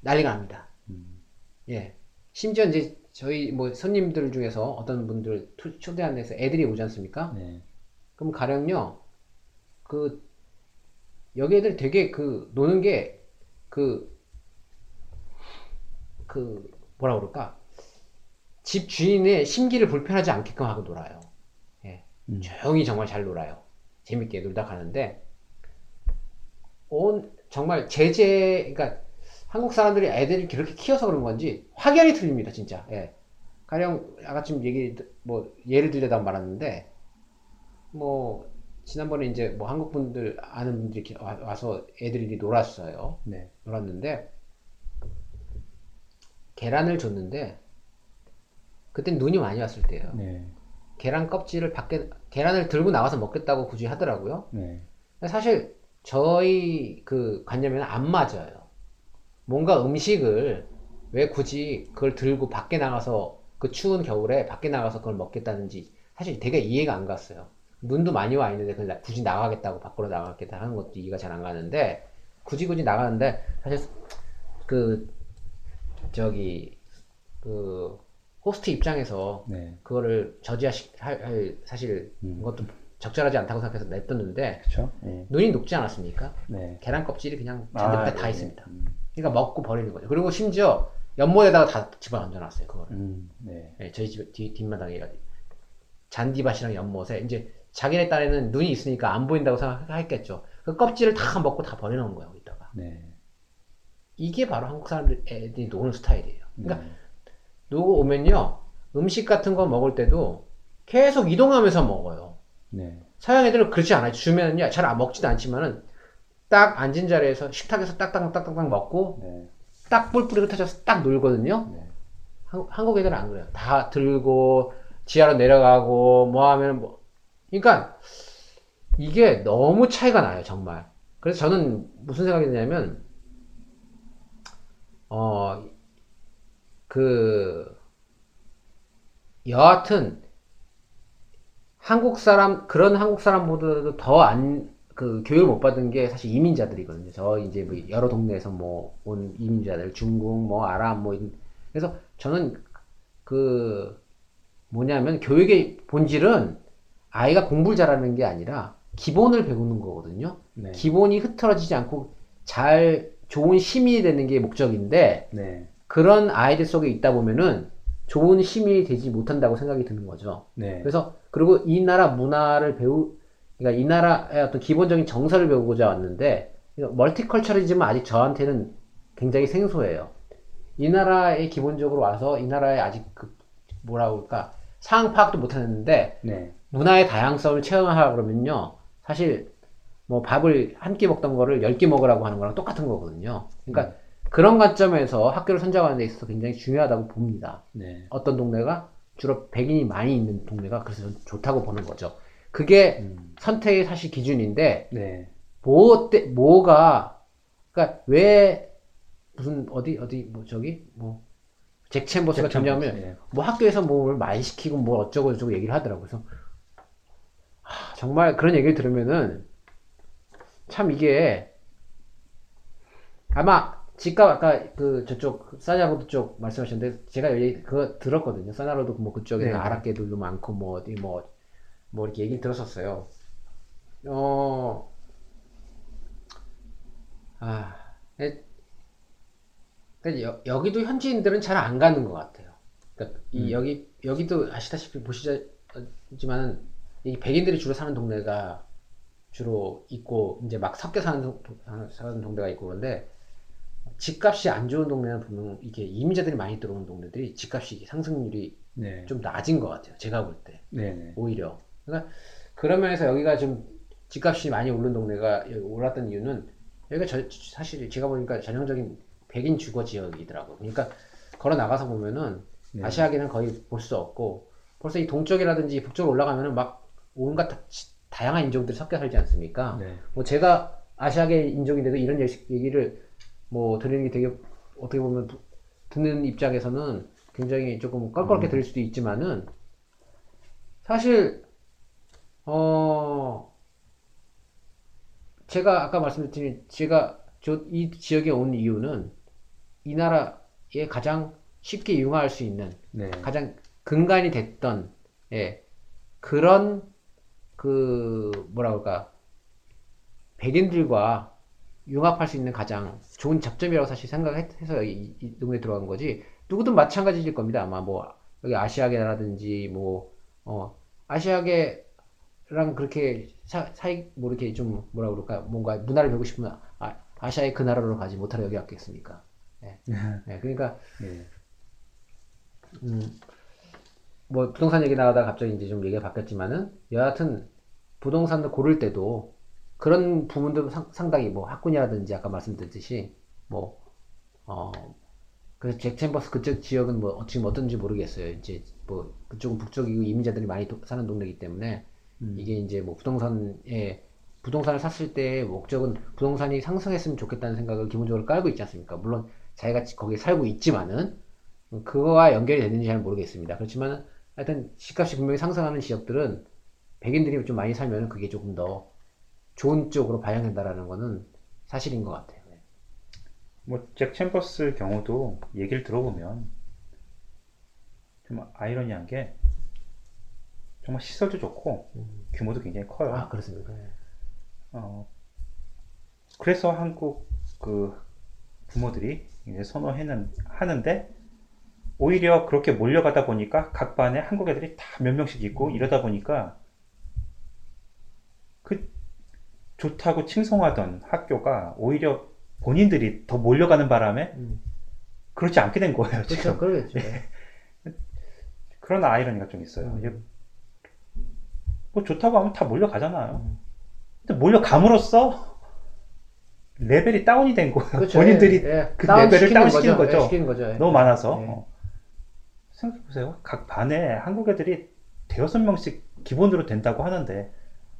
난리가 납니다. 음. 예. 심지어 이제 저희 뭐 손님들 중에서 어떤 분들 투- 초대한 데서 애들이 오지 않습니까? 네. 그럼 가령요, 그, 여기 애들 되게 그, 노는 게, 그, 그, 뭐라 그럴까? 집 주인의 심기를 불편하지 않게끔 하고 놀아요. 예. 음. 조용히 정말 잘 놀아요. 재밌게 놀다 가는데, 온 정말 제재 그러니까 한국 사람들이 애들이 그렇게 키워서 그런 건지 확연히 틀립니다 진짜 예. 가령 아까쯤 얘기 뭐 예를 들려다 말았는데 뭐 지난번에 이제 뭐 한국 분들 아는 분들이 이렇게 와- 와서 애들이 놀았어요 네. 놀았는데 계란을 줬는데 그때 눈이 많이 왔을 때예요 네. 계란 껍질을 밖에 계란을 들고 나가서 먹겠다고 굳이 하더라고요 네. 사실 저희 그 관념에는 안 맞아요. 뭔가 음식을 왜 굳이 그걸 들고 밖에 나가서 그 추운 겨울에 밖에 나가서 그걸 먹겠다는지 사실 되게 이해가 안 갔어요. 눈도 많이 와 있는데 그걸 나- 굳이 나가겠다고 밖으로 나가겠다 하는 것도 이해가 잘 안 가는데 굳이 굳이 나가는데 사실 그 저기 그 호스트 입장에서 네. 그거를 저지할 할 사실 음. 그것도 적절하지 않다고 생각해서 냅뒀는데 그렇죠. 네. 눈이 녹지 않았습니까? 네. 계란 껍질이 그냥 아, 잔뜩 다 네, 있습니다. 네. 음. 그러니까 먹고 버리는 거죠. 그리고 심지어 연못에다가 다 집어 던져놨어요. 그거를. 음. 네. 네, 저희 집 뒤, 뒷마당에 잔디밭이랑 연못에 이제 자기네 딸에는 눈이 있으니까 안 보인다고 생각했겠죠. 그 껍질을 다 먹고 다 버려놓은 거예요. 이따가 네. 이게 바로 한국 사람들 애들이 노는 스타일이에요. 그러니까 네. 누구 오면요 음식 같은 거 먹을 때도 계속 이동하면서 먹어요. 네. 서양 애들은 그렇지 않아요. 주면은요, 잘 안 먹지도 않지만은, 딱 앉은 자리에서, 식탁에서 딱딱딱딱딱 먹고, 네. 딱 뿔뿔이 흩어져서 딱 놀거든요. 네. 한, 한국 애들은 안 그래요. 다 들고, 지하로 내려가고, 뭐 하면 뭐. 그러니까, 이게 너무 차이가 나요, 정말. 그래서 저는 무슨 생각이 드냐면, 어, 그, 여하튼, 한국 사람, 그런 한국 사람보다도 더 안, 그, 교육을 못 받은 게 사실 이민자들이거든요. 저 이제 뭐 여러 동네에서 뭐 온 이민자들, 중국, 뭐 아랍, 뭐, 그래서 저는 그, 뭐냐면 교육의 본질은 아이가 공부를 잘하는 게 아니라 기본을 배우는 거거든요. 네. 기본이 흐트러지지 않고 잘 좋은 시민이 되는 게 목적인데 네. 그런 아이들 속에 있다 보면은 좋은 시민이 되지 못한다고 생각이 드는 거죠. 네. 그래서 그리고 이 나라 문화를 배우 그러니까 이 나라의 어떤 기본적인 정서를 배우고자 왔는데 멀티컬처리즘은 아직 저한테는 굉장히 생소해요. 이 나라에 기본적으로 와서 이 나라에 아직 그 뭐라 그럴까 상황 파악도 못했는데 네. 문화의 다양성을 체험하라 그러면요. 사실 뭐 밥을 한 끼 먹던 거를 열 끼 먹으라고 하는 거랑 똑같은 거거든요. 그러니까 그런 관점에서 학교를 선정하는 데 있어서 굉장히 중요하다고 봅니다. 네. 어떤 동네가 주로 백인이 많이 있는 동네가 그래서 좋다고 보는 거죠. 그게 음. 선택의 사실 기준인데 네. 뭐 때, 뭐가 그러니까 왜 무슨 어디 어디 뭐 저기 뭐 잭챔버스가 정리하면 네. 뭐 학교에서 뭘 많이 시키고 뭐 어쩌고 저쩌고 얘기를 하더라고요. 그래서 하, 정말 그런 얘기를 들으면은 참 이게 아마 집값 아까 그 저쪽 사냐로드 쪽 말씀하셨는데 제가 여기 그거 들었거든요. 사냐로드 뭐 그쪽에는 네. 아랍계들도 많고 뭐 어디 뭐뭐 이렇게 얘기 들었었어요. 어, 아, 에, 그러니까 여, 여기도 현지인들은 잘 안 가는 것 같아요. 그러니까 이 여기 여기도 아시다시피 보시지만은 이 백인들이 주로 사는 동네가 주로 있고 이제 막 섞여 사는, 사는 동네가 있고 그런데 집값이 안 좋은 동네는 보면 이게 이민자들이 많이 들어오는 동네들이 집값이 상승률이 네. 좀 낮은 것 같아요. 제가 볼 때. 네. 네. 오히려. 그러니까 그런 면에서 여기가 좀 집값이 많이 오른 동네가 여기 올랐던 이유는 여기가 저- 사실 제가 보니까 전형적인 백인 주거 지역이더라고요. 그러니까 걸어 나가서 보면은 네. 아시아계는 거의 볼 수 없고 벌써 이 동쪽이라든지 북쪽으로 올라가면은 막 온갖 다, 다양한 인종들이 섞여 살지 않습니까? 네. 뭐 제가 아시아계 인종인데도 이런 얘기- 얘기를 뭐 들리는 게 되게 어떻게 보면 부- 듣는 입장에서는 굉장히 조금 껄끄럽게 들릴 수도 있지만은 사실 어 제가 아까 말씀드린 제가 저 이 지역에 온 이유는 이 나라에 가장 쉽게 융화할 수 있는 네. 가장 근간이 됐던 예, 그런 그 뭐라 그럴까 백인들과 융합할 수 있는 가장 좋은 접점이라고 사실 생각해서 이, 이 동네에 들어간 거지 누구든 마찬가지일 겁니다 아마 뭐 여기 아시아계라든지 뭐 어, 아시아계 아시아랑 그렇게 사, 사이 뭐 이렇게 좀 뭐라 그럴까 뭔가 문화를 배우고 싶으면 아, 아시아의 그 나라로 가지 못하러 여기 왔겠습니까? 예. 예, 그러니까 예. 음, 뭐 부동산 얘기 나가다가 갑자기 이제 좀 얘기가 바뀌었지만은 여하튼 부동산을 고를 때도 그런 부분도 상, 상당히 뭐 학군이라든지 아까 말씀드렸듯이 뭐 어, 그래서 잭 챔버스 그쪽 지역은 뭐 지금 어떤지 모르겠어요. 이제 뭐 그쪽은 북쪽이고 이민자들이 많이 도- 사는 동네이기 때문에 음. 이게 이제 뭐 부동산에 부동산을 샀을 때 목적은 부동산이 상승했으면 좋겠다는 생각을 기본적으로 깔고 있지 않습니까? 물론 자기가 거기 살고 있지만은 그거와 연결이 되는지 잘 모르겠습니다. 그렇지만 하여튼 집값이 분명히 상승하는 지역들은 백인들이 좀 많이 살면 그게 조금 더 좋은 쪽으로 반영된다라는 거는 사실인 것 같아요. 네. 뭐잭 챔버스 경우도 얘기를 들어보면 좀 아이러니한 게 정말 시설도 좋고 규모도 굉장히 커요. 아 그렇습니까? 네. 어, 그래서 한국 그 부모들이 이제 선호해는 하는데 오히려 그렇게 몰려가다 보니까 각 반에 한국 애들이 다 몇 명씩 있고 이러다 보니까 그 좋다고 칭송하던 학교가 오히려 본인들이 더 몰려가는 바람에 음. 그렇지 않게 된 거예요 그렇죠, 지금 그러겠죠. 네. 그런 아이러니가 좀 있어요 음. 뭐 좋다고 하면 다 몰려가잖아요 근데 몰려감으로써 레벨이 다운이 된 거예요 그렇죠. 본인들이 예, 예. 그 다운 레벨을 시키는 다운시키는 거죠. 예, 시키는 거죠. 예. 너무 많아서 네. 어. 생각해보세요 각 반에 한국 애들이 대여섯 명씩 기본으로 된다고 하는데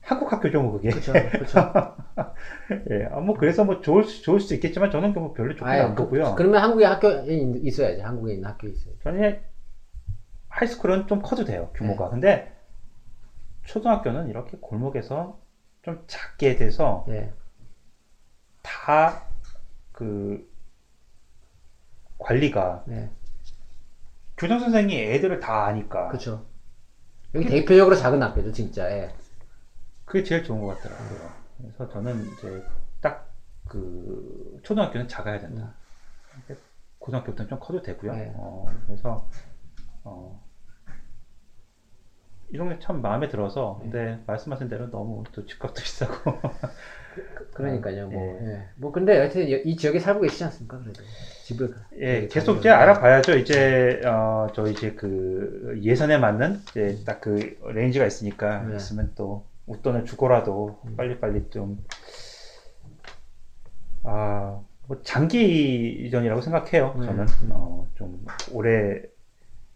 한국 학교 경우 그게 그렇죠, 그렇죠. 예, 아, 뭐 그래서 뭐 좋을 수, 좋을 수 있겠지만 저는 뭐 별로 좋게 아예 안 보고요. 그, 러면 한국에 학교에 있- 있어야지. 한국에 있는 학교에 있어야지. 저는 하이스쿨은 좀 커도 돼요 규모가. 네. 근데 초등학교는 이렇게 골목에서 좀 작게 돼서 예. 다그 관리가 네. 교장 선생이 애들을 다 아니까 그렇죠. 여기 대표적으로 작은 학교죠, 진짜. 예. 그게 제일 좋은 것 같더라고요. 그래서 저는 이제 딱 그 초등학교는 작아야 된다. 고등학교부터는 좀 커도 되고요. 네. 어, 그래서 어, 이 동네 참 마음에 들어서 근데 말씀하신 대로 너무 또 집값도 비싸고 그 러니까요, 뭐. 예. 예. 뭐, 근데 하여튼 이 지역에 살고 계시지 않습니까, 그래도. 집을. 예 예, 계속 이제 알아봐야죠. 이제 어, 저 이제 그 예산에 맞는 이제 딱 그 range가 있으니까 네. 있으면 또 웃돈을 주고라도 음. 빨리빨리 좀 아, 뭐 장기전이라고 생각해요. 네. 저는 음. 어, 좀 오래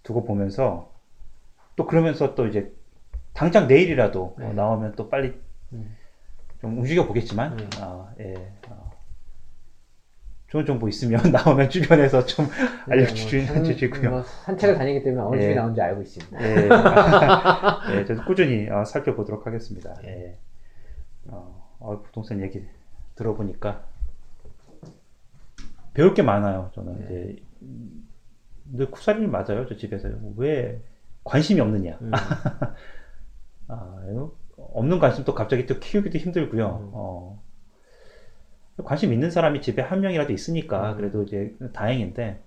두고 보면서 또 그러면서 또 이제 당장 내일이라도 네. 어, 나오면 또 빨리 음. 좀 움직여 보겠지만 네. 아, 예. 어, 좋은 정보 있으면 나오면 주변에서 좀 알려주시고요. 뭐, 산책을 다니기 때문에 어느 집이 예. 나온지 알고 있습니다. 예, 예, 저도 꾸준히 어, 살펴보도록 하겠습니다. 예. 어, 어, 부동산 얘기 들어보니까 배울 게 많아요. 저는 네. 이제 음, 늘 쿠사리를 맞아요. 저 집에서 왜 관심이 없느냐. 음. 아, 없는 관심 또 갑자기 또 키우기도 힘들고요. 음. 어, 관심 있는 사람이 집에 한 명이라도 있으니까 음. 그래도 이제 다행인데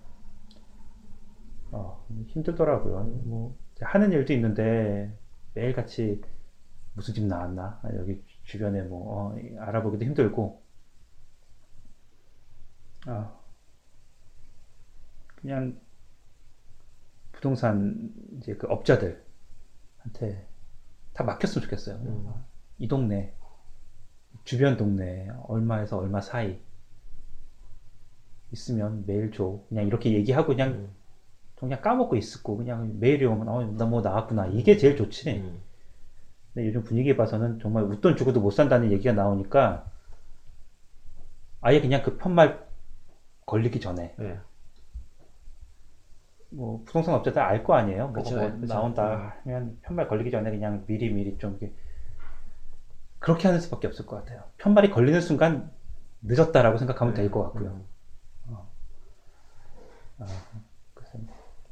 어, 힘들더라고요. 뭐 하는 일도 있는데 매일 같이 무슨 집 나왔나 아, 여기 주변에 뭐 어, 알아보기도 힘들고 아, 그냥 부동산 이제 그 업자들한테 다 맡겼으면 좋겠어요. 음. 이 동네, 주변 동네, 얼마에서 얼마 사이 있으면 매일 줘. 그냥 이렇게 얘기하고 그냥, 음. 그냥 까먹고 있었고, 그냥 메일이 오면, 어, 나뭐 나왔구나. 이게 제일 좋지. 음. 근데 요즘 분위기 봐서는 정말 웃돈 주고도 못 산다는 얘기가 나오니까, 아예 그냥 그 편말 걸리기 전에, 예. 뭐, 부동산 업자들 알 거 아니에요? 뭐, 그쵸, 뭐 그쵸. 나온다 하면 편말 걸리기 전에 그냥 미리 미리 좀 이렇게 그렇게 하는 수밖에 없을 것 같아요. 편말이 걸리는 순간 늦었다라고 생각하면 될것 같고요. 음. 그래서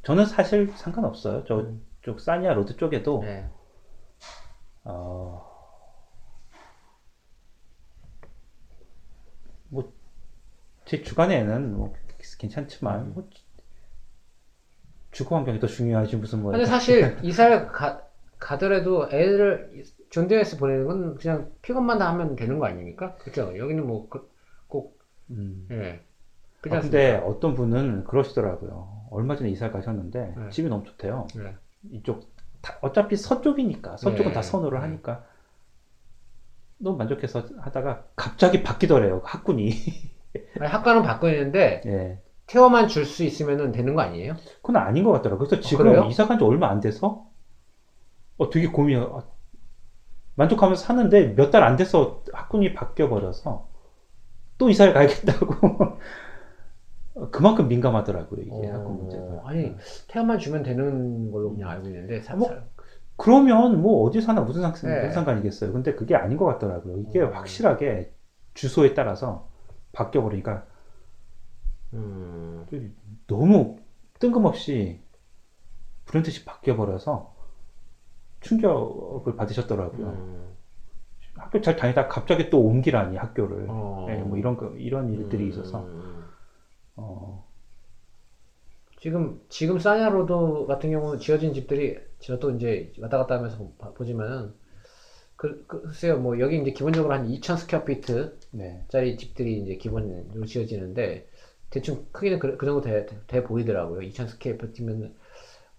저는 사실 상관없어요. 음. 저쪽 Sarnia Road 쪽에도 예. 어, 뭐, 제 주관에는 뭐 괜찮지만, 음. 뭐, 주거 환경이 더 중요하지, 무슨 뭐. 근데 사실 이사를 가, 가더라도 애를 John Dearness 보내는 건 그냥 픽업만 다 하면 되는 거 아닙니까? 그렇죠. 여기는 뭐꼭 음. 예. 아, 근데? 어떤 분은 그러시더라고요. 얼마 전에 이사 가셨는데 네. 집이 너무 좋대요. 네. 이쪽 다- 어차피 서쪽이니까 서쪽은 네. 다 선호를 네. 하니까 너무 만족해서 하다가 갑자기 바뀌더래요 학군이. 아니, 학과는 예. 태워만 줄 수 있으면 되는 거 아니에요? 그건 아닌 것 같더라고요. 그래서 지금 그래요? 이사 간 지 얼마 안 돼서 어 되게 고민. 어, 만족하면서 사는데 몇 달 안 돼서 학군이 바뀌어 버려서 또 이사를 가야겠다고. 어, 그만큼 민감하더라고요 이게 학군 문제가. 어, 아니 태워만 주면 되는 걸로 그냥 알고 있는데 사, 뭐, 사- 그러면 뭐 어디 사나 무슨 상, 네. 무슨 상관이겠어요. 근데 그게 아닌 것 같더라고요. 이게 음. 확실하게 주소에 따라서 바뀌어 버리니까 음, 너무 뜬금없이 불현듯이 바뀌어 버려서 충격을 받으셨더라고요. 음, 학교 잘 다니다 갑자기 또 옮기라니 학교를. 어. 네, 뭐 이런 거 이런 일들이 음, 있어서 음. 어, 지금 지금 사냐로드 같은 경우는 지어진 집들이 저도 이제 왔다 갔다 하면서 봐- 보지만은 그, 그 글쎄요 뭐 여기 이제 기본적으로 한 2,000 square feet 네. 짜리 집들이 이제 기본으로 지어지는데 대충 크기는 그, 그 정도 돼, 돼- 돼 보이더라고요. 2,000 square feet면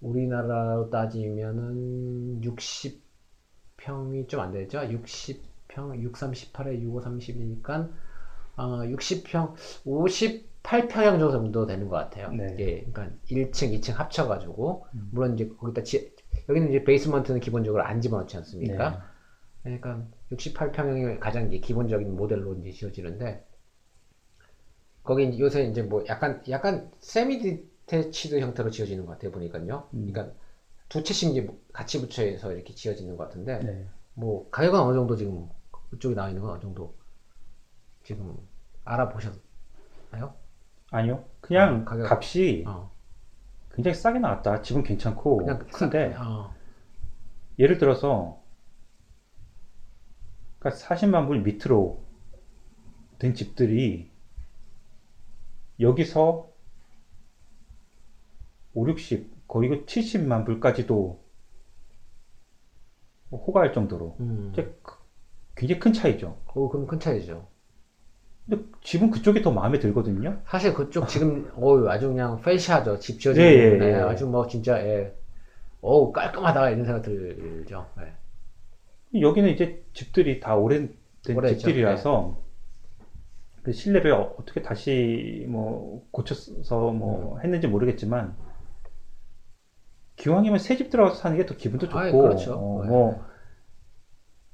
우리나라로 따지면은 60평이 좀 안 되죠? 60평, 638에 6530이니까 어, 60평, 58평형 정도 되는 것 같아요. 네. 예, 그러니까 1층, 2층 합쳐가지고 음. 물론 이제 거기다 지, 여기는 이제 basement는 기본적으로 안 집어넣지 않습니까? 네. 그러니까 68평형이 가장 이제 기본적인 모델로 이제 지어지는데 거기 요새 이제 뭐 약간 약간 세미 디테치드 형태로 지어지는 것 같아요 보니까요. 음. 그러니까 두 채씩 이제 같이 붙여서 이렇게 지어지는 것 같은데 네. 뭐 가격은 어느 정도 지금 그쪽에 나와 있는 건 어느 정도 지금 알아보셨나요? 아니요. 그냥 어, 가격. 값이 어, 굉장히 싸게 나왔다. 집은 괜찮고 그냥 큰데 어, 예를 들어서 그러니까 40만 불 밑으로 된 집들이 여기서 5, 60 거의 그 70만 불까지도 호가할 정도로 음, 굉장히 큰 차이죠. 어, 그럼 큰 차이죠. 근데 집은 그쪽이 더 마음에 들거든요. 사실 그쪽 지금 어우 아주 그냥 페이시하죠 집 지어지는 예, 예, 네, 예. 아주 뭐 진짜 예. 어우 깔끔하다 이런 생각 들죠 예. 여기는 이제 집들이 다 오래된 오래됐죠. 집들이라서 그 실내를 어- 어떻게 다시 뭐 고쳐서 뭐 했는지 모르겠지만 기왕이면 새 집 들어가서 사는 게 더 기분도 좋고 아이, 그렇죠. 어, 네. 뭐,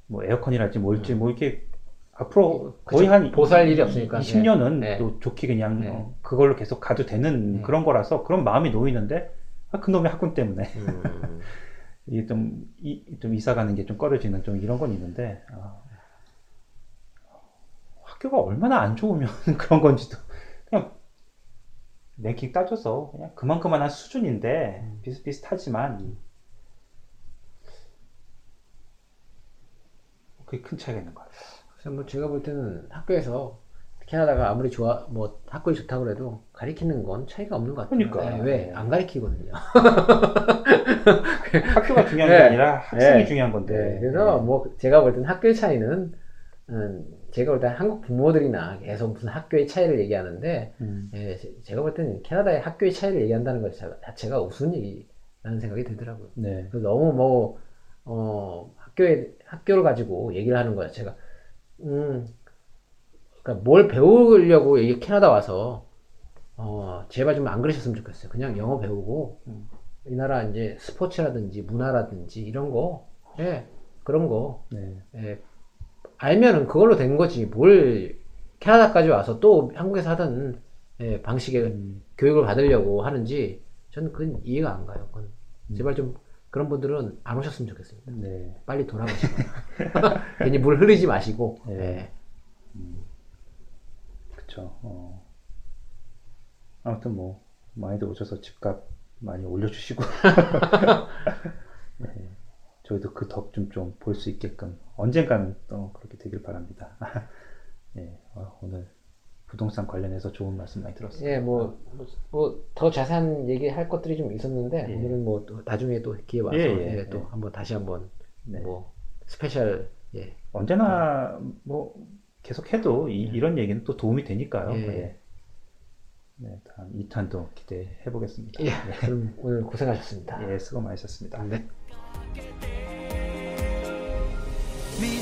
뭐 에어컨이랄지 뭘지 음. 뭐 이렇게 앞으로 그쵸. 거의 한 보살 일이 없으니까. 20년은 네. 또 좋게 그냥 네. 어, 그걸로 계속 가도 되는 네. 그런 거라서 그런 마음이 놓이는데 아, 그놈의 학군 때문에 음, 이게 좀, 이, 좀 이사 가는 게 좀 꺼려지는 좀 이런 건 있는데, 아, 학교가 얼마나 안 좋으면 그런 건지도, 그냥, 랭킹 따져서 그냥 그만큼만 한 수준인데, 음. 비슷비슷하지만, 그게 큰 차이가 있는 것 같아요. 그래서 뭐 제가 볼 때는 학교에서 캐나다가 아무리 좋아 뭐 학교에 좋다고 그래도 가리키는 건 차이가 없는 것 같아요 그러니까. 예, 왜안 가리키거든요 학교가 중요한 게 네. 아니라 학생이 네. 중요한 건데. 네, 그래서 뭐 제가 볼 때는 학교의 차이는 음, 제가 볼 때는 한국 부모들이나 계속 무슨 학교의 차이를 얘기하는데 음, 예, 제- 제가 볼 때는 캐나다의 학교의 차이를 얘기한다는 것 자- 자체가 우스운 얘기라는 생각이 들더라고요. 네. 그래서 너무 뭐, 어, 학교에, 학교를 가지고 얘기를 하는 거 자체가, 음, 그러니까 뭘 배우려고 여기 캐나다 와서, 어, 제발 좀 안 그러셨으면 좋겠어요. 그냥 영어 배우고, 음. 이 나라 이제 스포츠라든지 문화라든지 이런 거, 예, 그런 거, 네. 예, 알면은 그걸로 된 거지. 뭘 캐나다까지 와서 또 한국에서 하던 예, 방식의 음, 교육을 받으려고 하는지 저는 그건 이해가 안 가요. 그건 음. 제발 좀 그런 분들은 안 오셨으면 좋겠습니다. 네. 빨리 돌아가시고 괜히 물 흐르지 마시고 네. 예. 그쵸. 어. 아무튼 뭐 많이들 오셔서 집값 많이 올려주시고 네, 저희도 그 덕 좀 좀 볼 수 있게끔 언젠가는 또 그렇게 되길 바랍니다. 네, 어, 오늘 부동산 관련해서 좋은 말씀 많이 들었어요. 예, 뭐, 뭐, 더 자세한 얘기할 것들이 좀 있었는데, 예. 오늘은 뭐, 또 나중에 또 기회 와서, 예, 예, 예, 또 예. 한번 다시 한번, 네. 뭐, special 예. 언제나 뭐 계속 해도 이, 런 얘기는 또 도움이 되니까요. 예. 예. 네, 다음 2탄도 기대해 보겠습니다. 예. 그럼 오늘 고생하셨습니다. 예, 수고 많으셨습니다. 네. Mi